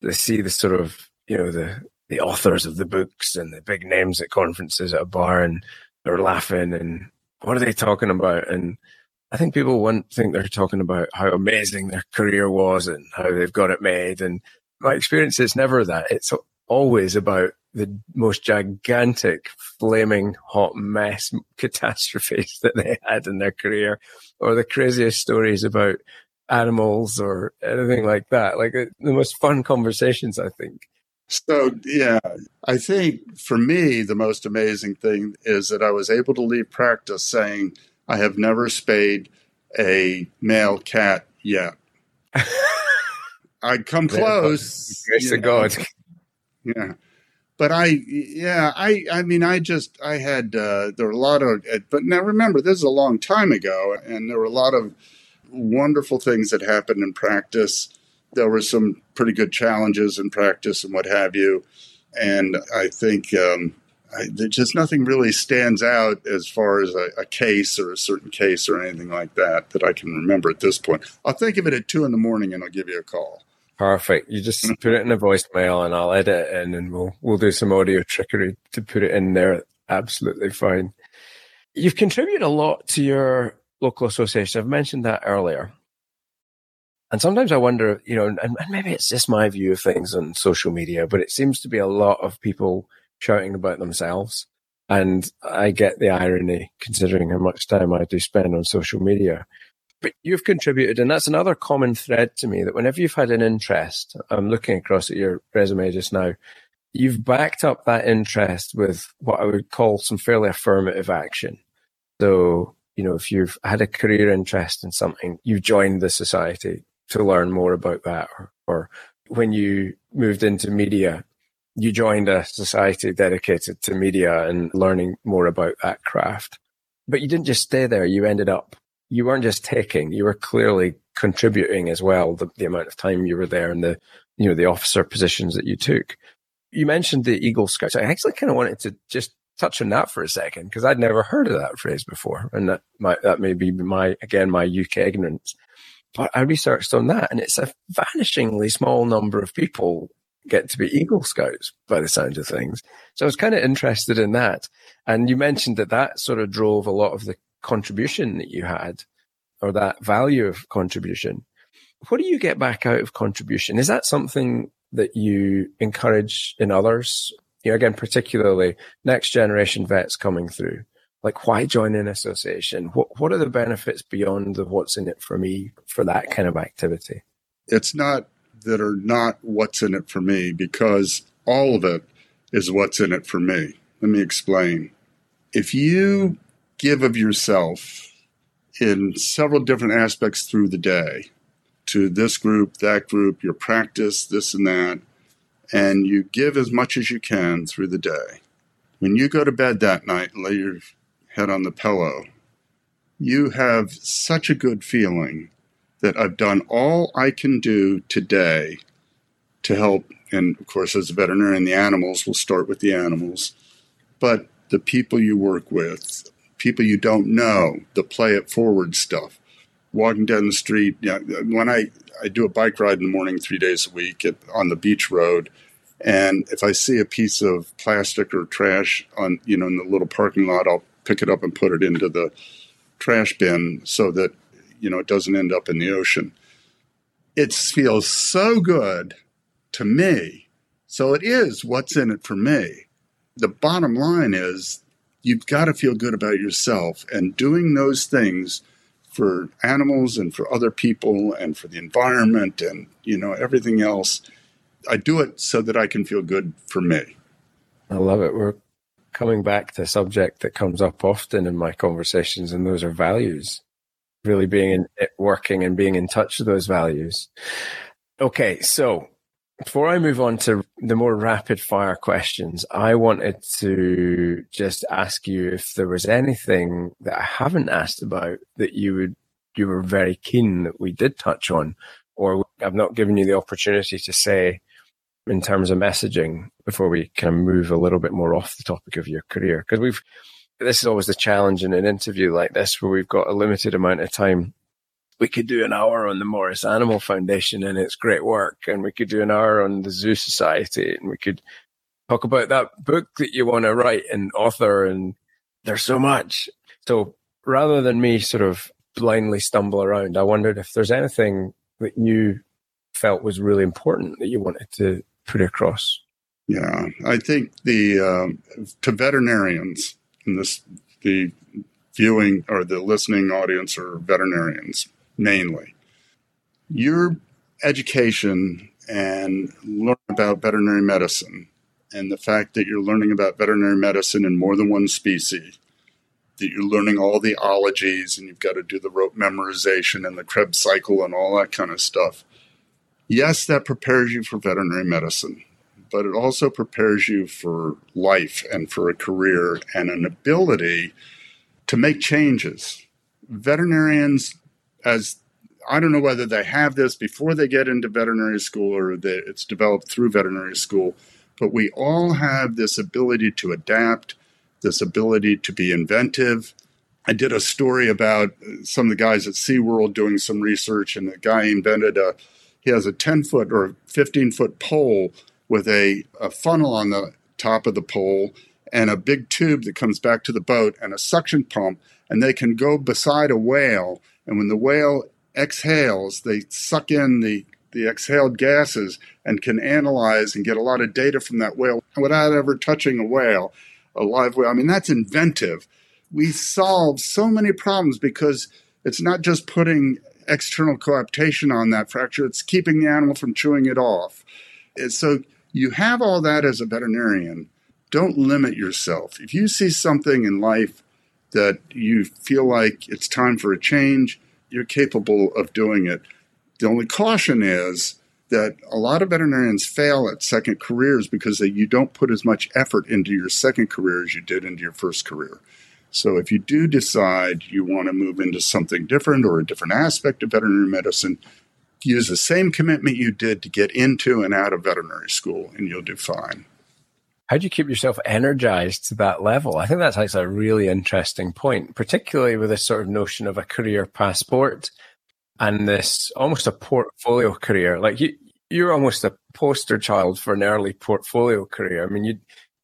they see the sort of you know the the authors of the books and the big names at conferences at a bar and they're laughing and what are they talking about and I think people want think they're talking about how amazing their career was and how they've got it made. And my experience is never that. It's always about the most gigantic, flaming hot mess (laughs) catastrophes that they had in their career, or the craziest stories about animals or anything like that. Like the most fun conversations, I think. So, yeah, I think for me, the most amazing thing is that I was able to leave practice saying, I have never spayed a male cat yet. (laughs) I'd come close. Grace of God. Yeah. But I, yeah, I, I mean, I just, I had, uh, there were a lot of, but now remember, this is a long time ago, and there were a lot of wonderful things that happened in practice. There were some pretty good challenges in practice and what have you. And I think, um, I, just nothing really stands out as far as a, a, case or a certain case or anything like that that I can remember at this point. I'll think of it at two in the morning and I'll give you a call. Perfect. You just mm-hmm. put it in a voicemail and I'll edit it in and we'll we'll do some audio trickery to put it in there. Absolutely fine. You've contributed a lot to your local association. I've mentioned that earlier. And sometimes I wonder, you know, and, and maybe it's just my view of things on social media, but it seems to be a lot of people shouting about themselves. And I get the irony considering how much time I do spend on social media. But you've contributed, and that's another common thread to me that whenever you've had an interest, I'm looking across at your resume just now, you've backed up that interest with what I would call some fairly affirmative action. So, you know, if you've had a career interest in something, you've joined the society to learn more about that. Or, when you moved into media, you joined a society dedicated to media and learning more about that craft. But you didn't just stay there. You ended up, you weren't just taking, you were clearly contributing as well, the, the amount of time you were there and the, you know, the officer positions that you took. You mentioned the Eagle Scouts. I actually kind of wanted to just touch on that for a second because I'd never heard of that phrase before. And that that may be my, again, my UK ignorance. But I researched on that and it's a vanishingly small number of people get to be Eagle Scouts by the sound of things. So I was kind of interested in that. And you mentioned that that sort of drove a lot of the contribution that you had or that value of contribution. what do you get back out of contribution? Is that something that you encourage in others? You know, again, particularly next generation vets coming through. Like, why join an association? What What are the benefits beyond the what's in it for me for that kind of activity? It's not that are not what's in it for me because all of it is what's in it for me. Let me explain. If you give of yourself in several different aspects through the day to this group, that group, your practice, this and that, and you give as much as you can through the day. When you go to bed that night and lay your head on the pillow, you have such a good feeling that I've done all I can do today to help. And of course, as a veterinarian, the animals, we'll start with the animals, but the people you work with, people you don't know, the play it forward stuff. Walking down the street, you know, when I, I do a bike ride in the morning three days a week at, on the beach road, and if I see a piece of plastic or trash on, you know, in the little parking lot, I'll pick it up and put it into the trash bin so that, you know, it doesn't end up in the ocean. It feels so good to me. So it is what's in it for me. The bottom line is you've got to feel good about yourself and doing those things for animals and for other people and for the environment and you know everything else i do it so that i can feel good for me i love it we're coming back to a subject that comes up often in my conversations and those are values. Really being in eh, working and being in touch with those values. Okay so before I move on to the more rapid fire questions, I wanted to just ask you if there was anything that I haven't asked about that you would you were very keen that we did touch on, or I've not given you the opportunity to say in terms of messaging before we kind of move a little bit more off the topic of your career because we've this is always the challenge in an interview like this where we've got a limited amount of time we could do an hour on the Morris Animal Foundation and its great work, and we could do an hour on the Zoo Society, and we could talk about that book that you want to write and author, and there's so much. So rather than me sort of blindly stumble around, I wondered if there's anything that you felt was really important that you wanted to put across. Yeah, I think the um, to veterinarians and this the viewing or the listening audience are veterinarians mainly. Your education and learn about veterinary medicine and the fact that you're learning about veterinary medicine in more than one species, that you're learning all the ologies and you've got to do the rote memorization and the Krebs cycle and all that kind of stuff. Yes, that prepares you for veterinary medicine, but it also prepares you for life and for a career and an ability to make changes. Veterinarians as I don't know whether they have this before they get into veterinary school or that it's developed through veterinary school, but we all have this ability to adapt, this ability to be inventive. I did a story about some of the guys at SeaWorld doing some research, and the guy invented a he has a 10 foot or 15 foot pole with a, a funnel on the top of the pole and a big tube that comes back to the boat and a suction pump, and they can go beside a whale and when the whale exhales, they suck in the, the exhaled gases and can analyze and get a lot of data from that whale without ever touching a whale, a live whale. I mean, that's inventive. We solve so many problems because it's not just putting external coaptation on that fracture, it's keeping the animal from chewing it off. And So you have all that as a veterinarian. Don't limit yourself. If you see something in life that you feel like it's time for a change, you're capable of doing it. The only caution is that a lot of veterinarians fail at second careers because they, you don't put as much effort into your second career as you did into your first career. So if you do decide you want to move into something different or a different aspect of veterinary medicine, use the same commitment you did to get into and out of veterinary school, and you'll do fine how do you keep yourself energized to that level? I think that's a really interesting point, particularly with this sort of notion of a career passport and this almost a portfolio career. Like you, you're almost a poster child for an early portfolio career. I mean, you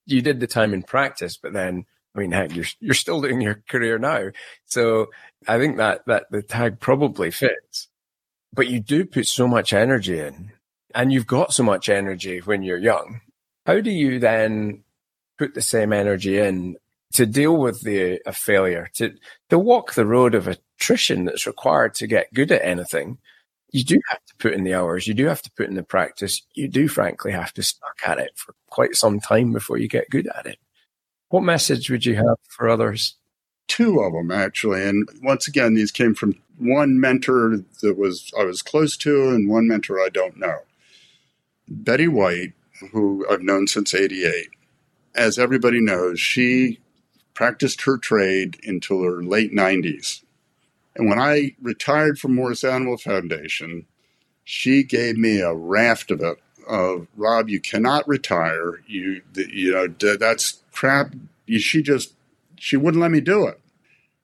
you did the time in practice, but then I mean, heck, you're you're still doing your career now. So I think that that the tag probably fits. but you do put so much energy in and you've got so much energy when you're young. How do you then put the same energy in to deal with the a failure, to to walk the road of attrition that's required to get good at anything? You do have to put in the hours. You do have to put in the practice. You do, frankly, have to stuck at it for quite some time before you get good at it. What message would you have for others? Two of them, actually. And once again, these came from one mentor that was I was close to and one mentor I don't know. Betty White, who I've known since 88. As everybody knows, she practiced her trade until her late 90s. And when I retired from Morris Animal Foundation, she gave me a raft of it of Rob, you cannot retire. You you know that's crap. She just she wouldn't let me do it.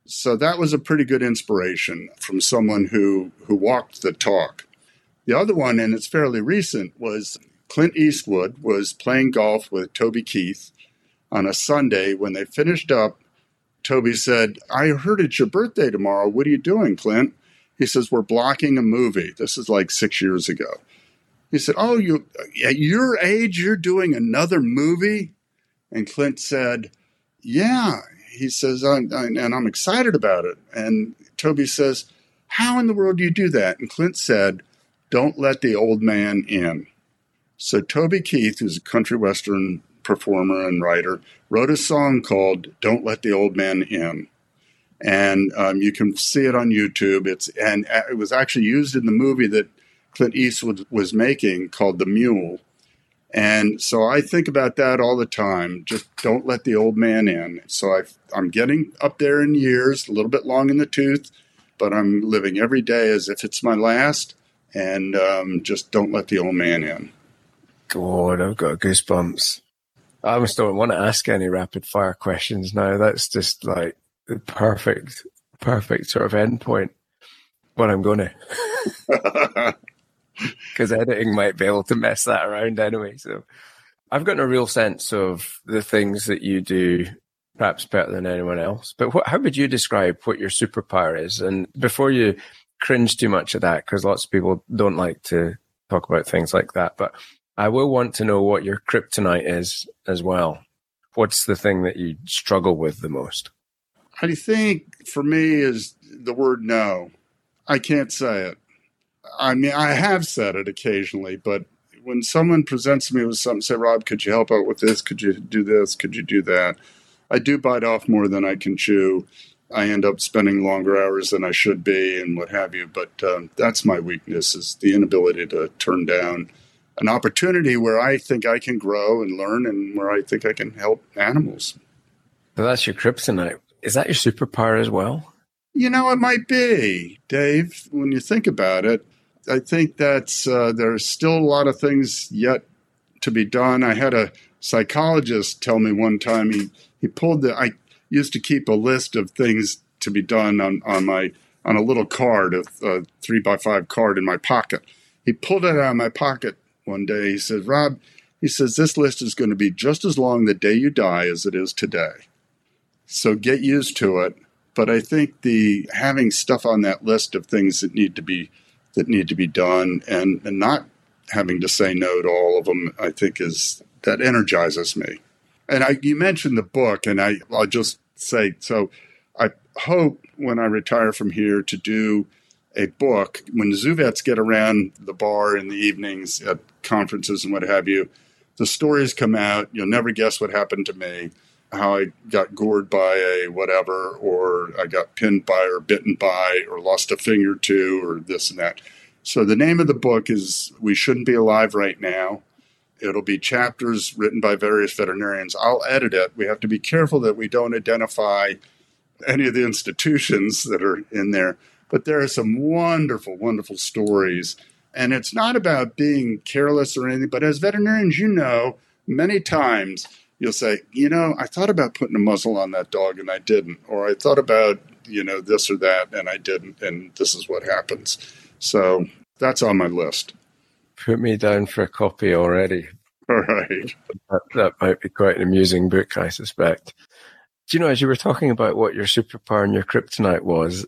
So that was a pretty good inspiration from someone who who walked the talk. The other one, and it's fairly recent, was Clint Eastwood was playing golf with Toby Keith on a Sunday. When they finished up, Toby said, I heard it's your birthday tomorrow. What are you doing, Clint? He says, We're blocking a movie. This is like six years ago. He said, Oh, you at your age, you're doing another movie? And Clint said, Yeah. He says, I'm, I'm, and I'm excited about it. And Toby says, How in the world do you do that? And Clint said, Don't let the old man in. So Toby Keith, who's a country western performer and writer, wrote a song called "Don't Let the Old Man In," and um, you can see it on YouTube. It's and uh, it was actually used in the movie that Clint Eastwood was making called The Mule. And so I think about that all the time. Just don't let the old man in. So i am getting up there in years, a little bit long in the tooth, but I'm living every day as if it's my last. And um, just don't let the old man in. God, I've got goosebumps. I almost don't want to ask any rapid fire questions now. That's just like the perfect, perfect sort of endpoint. But I'm going (laughs) to. (laughs) Because editing might be able to mess that around anyway. So I've gotten a real sense of the things that you do perhaps better than anyone else. But what, how would you describe what your superpower is? And before you cringe too much at that, because lots of people don't like to talk about things like that. But I will want to know what your kryptonite is as well. What's the thing that you struggle with the most? I think for me is the word no. I can't say it. I mean, I have said it occasionally, but when someone presents me with something, say, Rob, could you help out with this? Could you do this? Could you do that? I do bite off more than I can chew. I end up spending longer hours than I should be and what have you. But um, that's my weakness is the inability to turn down an opportunity where I think I can grow and learn and where I think I can help animals. So that's your kryptonite. Is that your superpower as well? You know, it might be, Dave. When you think about it, I think that's uh, there's still a lot of things yet to be done. I had a psychologist tell me one time he he pulled the I used to keep a list of things to be done on on my on a little card, a, a three by five card in my pocket. He pulled it out of my pocket one day. He said, Rob, he says, this list is going to be just as long the day you die as it is today. So get used to it. But I think the having stuff on that list of things that need to be that need to be done and, and not having to say no to all of them, I think is that energizes me. And I, you mentioned the book, and I, I'll just say so. I hope when I retire from here to do a book. When zoo get around the bar in the evenings at conferences and what have you, the stories come out. You'll never guess what happened to me, how I got gored by a whatever, or I got pinned by or bitten by, or lost a finger two, or this and that. So the name of the book is We Shouldn't Be Alive Right Now. It'll be chapters written by various veterinarians. I'll edit it. We have to be careful that we don't identify any of the institutions that are in there but there are some wonderful, wonderful stories. And it's not about being careless or anything, but as veterinarians, you know, many times you'll say, you know, I thought about putting a muzzle on that dog and I didn't, or I thought about, you know, this or that and I didn't, and this is what happens. So that's on my list. Put me down for a copy already. All right. That, that might be quite an amusing book, I suspect. Do you know, as you were talking about what your superpower and your kryptonite was,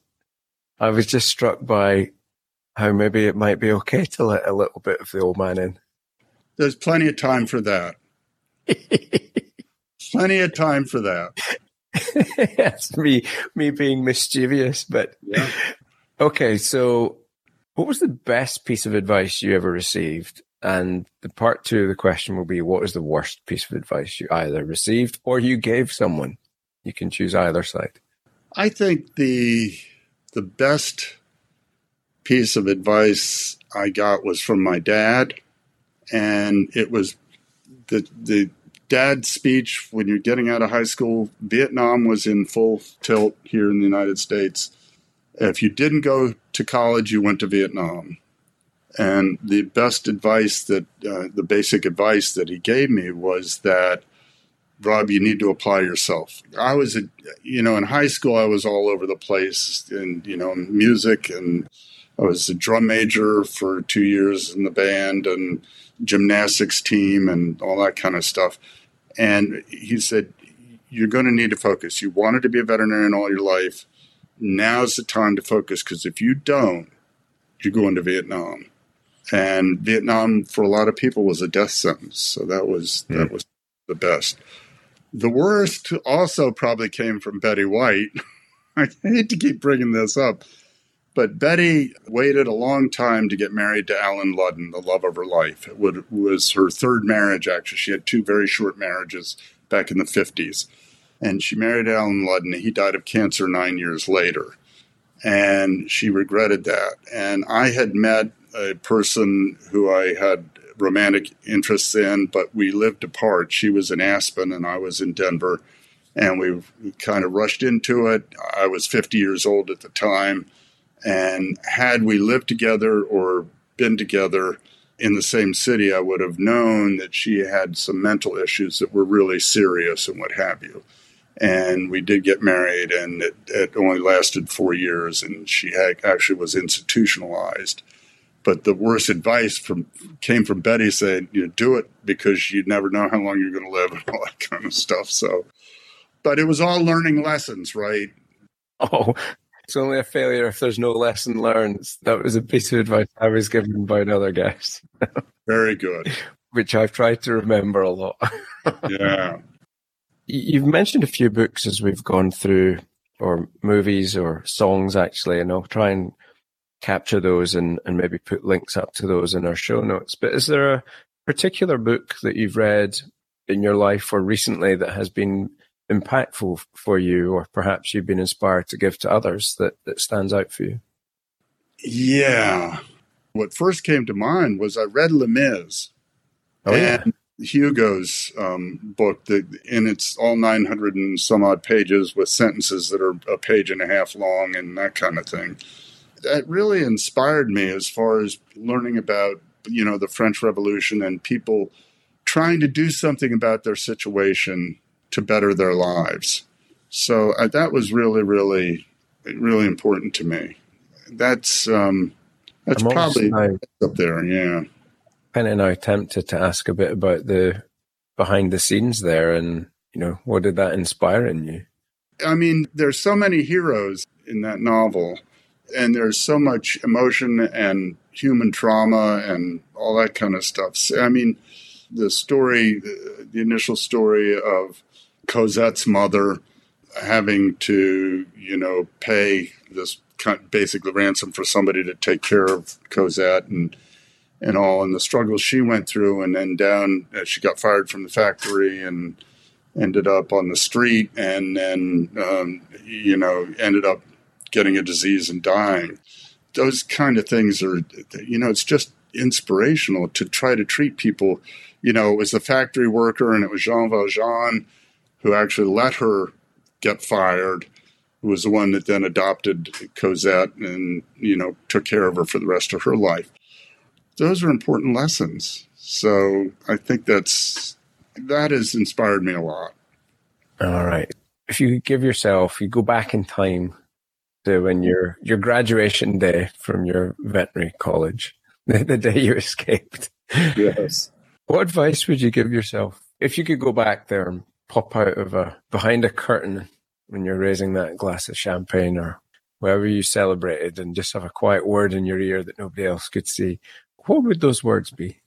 I was just struck by how maybe it might be okay to let a little bit of the old man in. There's plenty of time for that. (laughs) plenty of time for that. (laughs) That's me me being mischievous, but Yeah. okay, so what was the best piece of advice you ever received? And the part two of the question will be what is the worst piece of advice you either received or you gave someone? You can choose either side. I think the the best piece of advice I got was from my dad, and it was the the dad speech when you're getting out of high school. Vietnam was in full tilt here in the United States. If you didn't go to college, you went to Vietnam. And the best advice that uh, the basic advice that he gave me was that Rob, you need to apply yourself. I was, a, you know, in high school, I was all over the place in, you know, music, and I was a drum major for two years in the band and gymnastics team and all that kind of stuff. And he said, You're going to need to focus. You wanted to be a veterinarian all your life. Now's the time to focus because if you don't, you're going to Vietnam. And Vietnam, for a lot of people, was a death sentence. So that was hmm. that was the best. The worst also probably came from Betty White. (laughs) I hate to keep bringing this up, but Betty waited a long time to get married to Alan Ludden, the love of her life. It would, was her third marriage, actually. She had two very short marriages back in the 50s. And she married Alan Ludden. He died of cancer nine years later. And she regretted that. And I had met a person who I had romantic interests in, but we lived apart. She was in Aspen and I was in Denver, and we kind of rushed into it. I was 50 years old at the time, and had we lived together or been together in the same city, I would have known that she had some mental issues that were really serious and what have you. And we did get married, and it, it only lasted four years, and she had, actually was institutionalized but the worst advice from came from Betty saying, you know, do it because you never know how long you're going to live (laughs) and all that kind of stuff. So, but it was all learning lessons, right? Oh, it's only a failure if there's no lesson learned. That was a piece of advice I was given by another guest. (laughs) Very good. Which I've tried to remember a lot. (laughs) yeah. You've mentioned a few books as we've gone through, or movies or songs, actually, and I'll try and capture those and, and maybe put links up to those in our show notes. But is there a particular book that you've read in your life or recently that has been impactful for you, or perhaps you've been inspired to give to others that, that stands out for you? Yeah. What first came to mind was I read Les Mis. Oh, yeah. and Hugo's um, book, that, and it's all 900 and some odd pages with sentences that are a page and a half long and that kind of thing. That really inspired me as far as learning about, you know, the French Revolution and people trying to do something about their situation to better their lives. So uh, that was really, really, really important to me. That's um, that's I'm probably now up there. Yeah. kind of now tempted to ask a bit about the behind the scenes there and, you know, what did that inspire in you? I mean, there's so many heroes in that novel, and there's so much emotion and human trauma and all that kind of stuff. So, I mean, the story, the initial story of Cosette's mother having to, you know, pay this kind basically ransom for somebody to take care of Cosette and and all, and the struggles she went through, and then down, uh, she got fired from the factory and ended up on the street, and then um, you know ended up getting a disease and dying. Those kind of things are, you know, it's just inspirational to try to treat people. You know, it was the factory worker, and it was Jean Valjean who actually let her get fired. Who was the one that then adopted Cosette and you know took care of her for the rest of her life. Those are important lessons. So I think that's that has inspired me a lot. All right. If you give yourself, you go back in time to when your your graduation day from your veterinary college, (laughs) the, the day you escaped. Yes. What advice would you give yourself if you could go back there and pop out of a behind a curtain when you're raising that glass of champagne or wherever you celebrated and just have a quiet word in your ear that nobody else could see, what would those words be?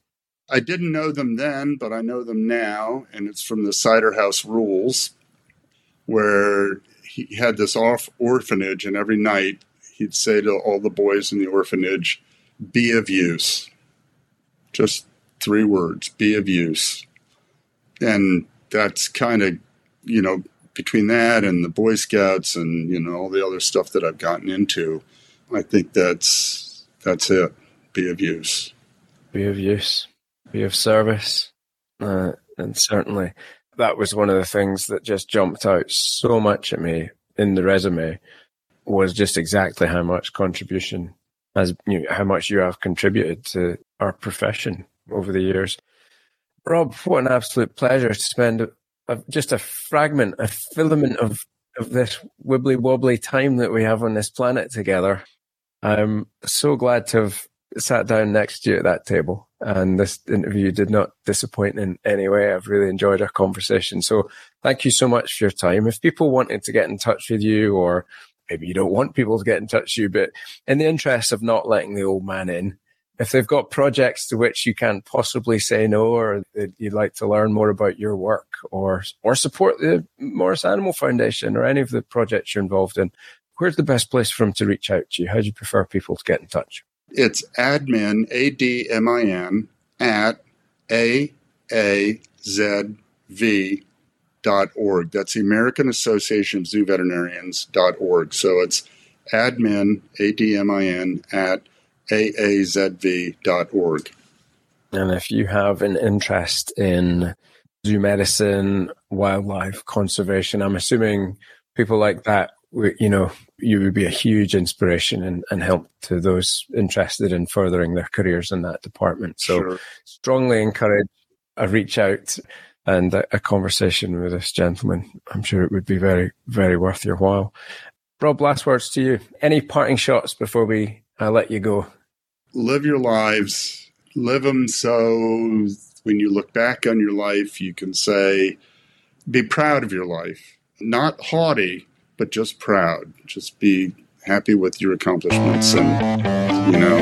I didn't know them then, but I know them now, and it's from the Cider House Rules, where he had this off orphanage, and every night he'd say to all the boys in the orphanage, "Be of use." Just three words: "Be of use," and that's kind of, you know, between that and the Boy Scouts and you know all the other stuff that I've gotten into, I think that's that's it. Be of use. Be of use be of service. Uh, and certainly that was one of the things that just jumped out so much at me in the resume was just exactly how much contribution as you know, how much you have contributed to our profession over the years. Rob, what an absolute pleasure to spend a, a, just a fragment, a filament of, of this wibbly wobbly time that we have on this planet together. I'm so glad to have sat down next to you at that table. And this interview did not disappoint in any way. I've really enjoyed our conversation. So thank you so much for your time. If people wanted to get in touch with you, or maybe you don't want people to get in touch with you, but in the interest of not letting the old man in, if they've got projects to which you can't possibly say no, or that you'd like to learn more about your work, or or support the Morris Animal Foundation or any of the projects you're involved in, where's the best place for them to reach out to you? How do you prefer people to get in touch? It's admin, A D M I N, at AAZV dot org. That's the American Association of Zoo Veterinarians dot org. So it's admin, A D M I N, at AAZV dot org. And if you have an interest in zoo medicine, wildlife conservation, I'm assuming people like that you know, you would be a huge inspiration and, and help to those interested in furthering their careers in that department. So sure. strongly encourage a reach out and a, a, conversation with this gentleman. I'm sure it would be very, very worth your while. Rob, last words to you. Any parting shots before we uh, let you go? Live your lives. Live them so when you look back on your life, you can say, be proud of your life. Not haughty, but just proud. Just be happy with your accomplishments and, you know,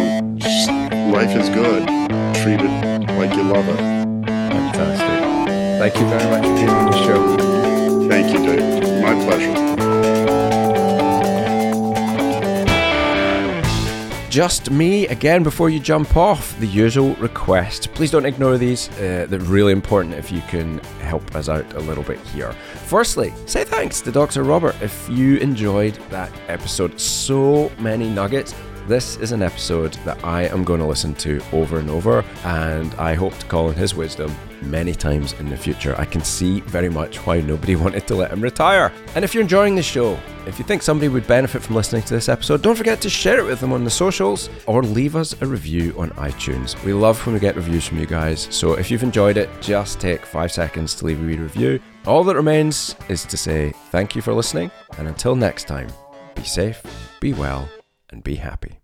life is good. Treat it like you love it. Fantastic. Thank you very much for being on the show. Thank you, Dave. My pleasure. Just me again before you jump off. The usual request. Please don't ignore these. Uh, they're really important if you can help us out a little bit here. Firstly, say thanks to Dr. Robert if you enjoyed that episode. So many nuggets. This is an episode that I am going to listen to over and over, and I hope to call on his wisdom many times in the future. I can see very much why nobody (laughs) wanted to let him retire. And if you're enjoying the show, if you think somebody would benefit from listening to this episode, don't forget to share it with them on the socials or leave us a review on iTunes. We love when we get reviews from you guys, so if you've enjoyed it, just take five seconds to leave a review. All that remains is to say thank you for listening, and until next time, be safe, be well, and be happy.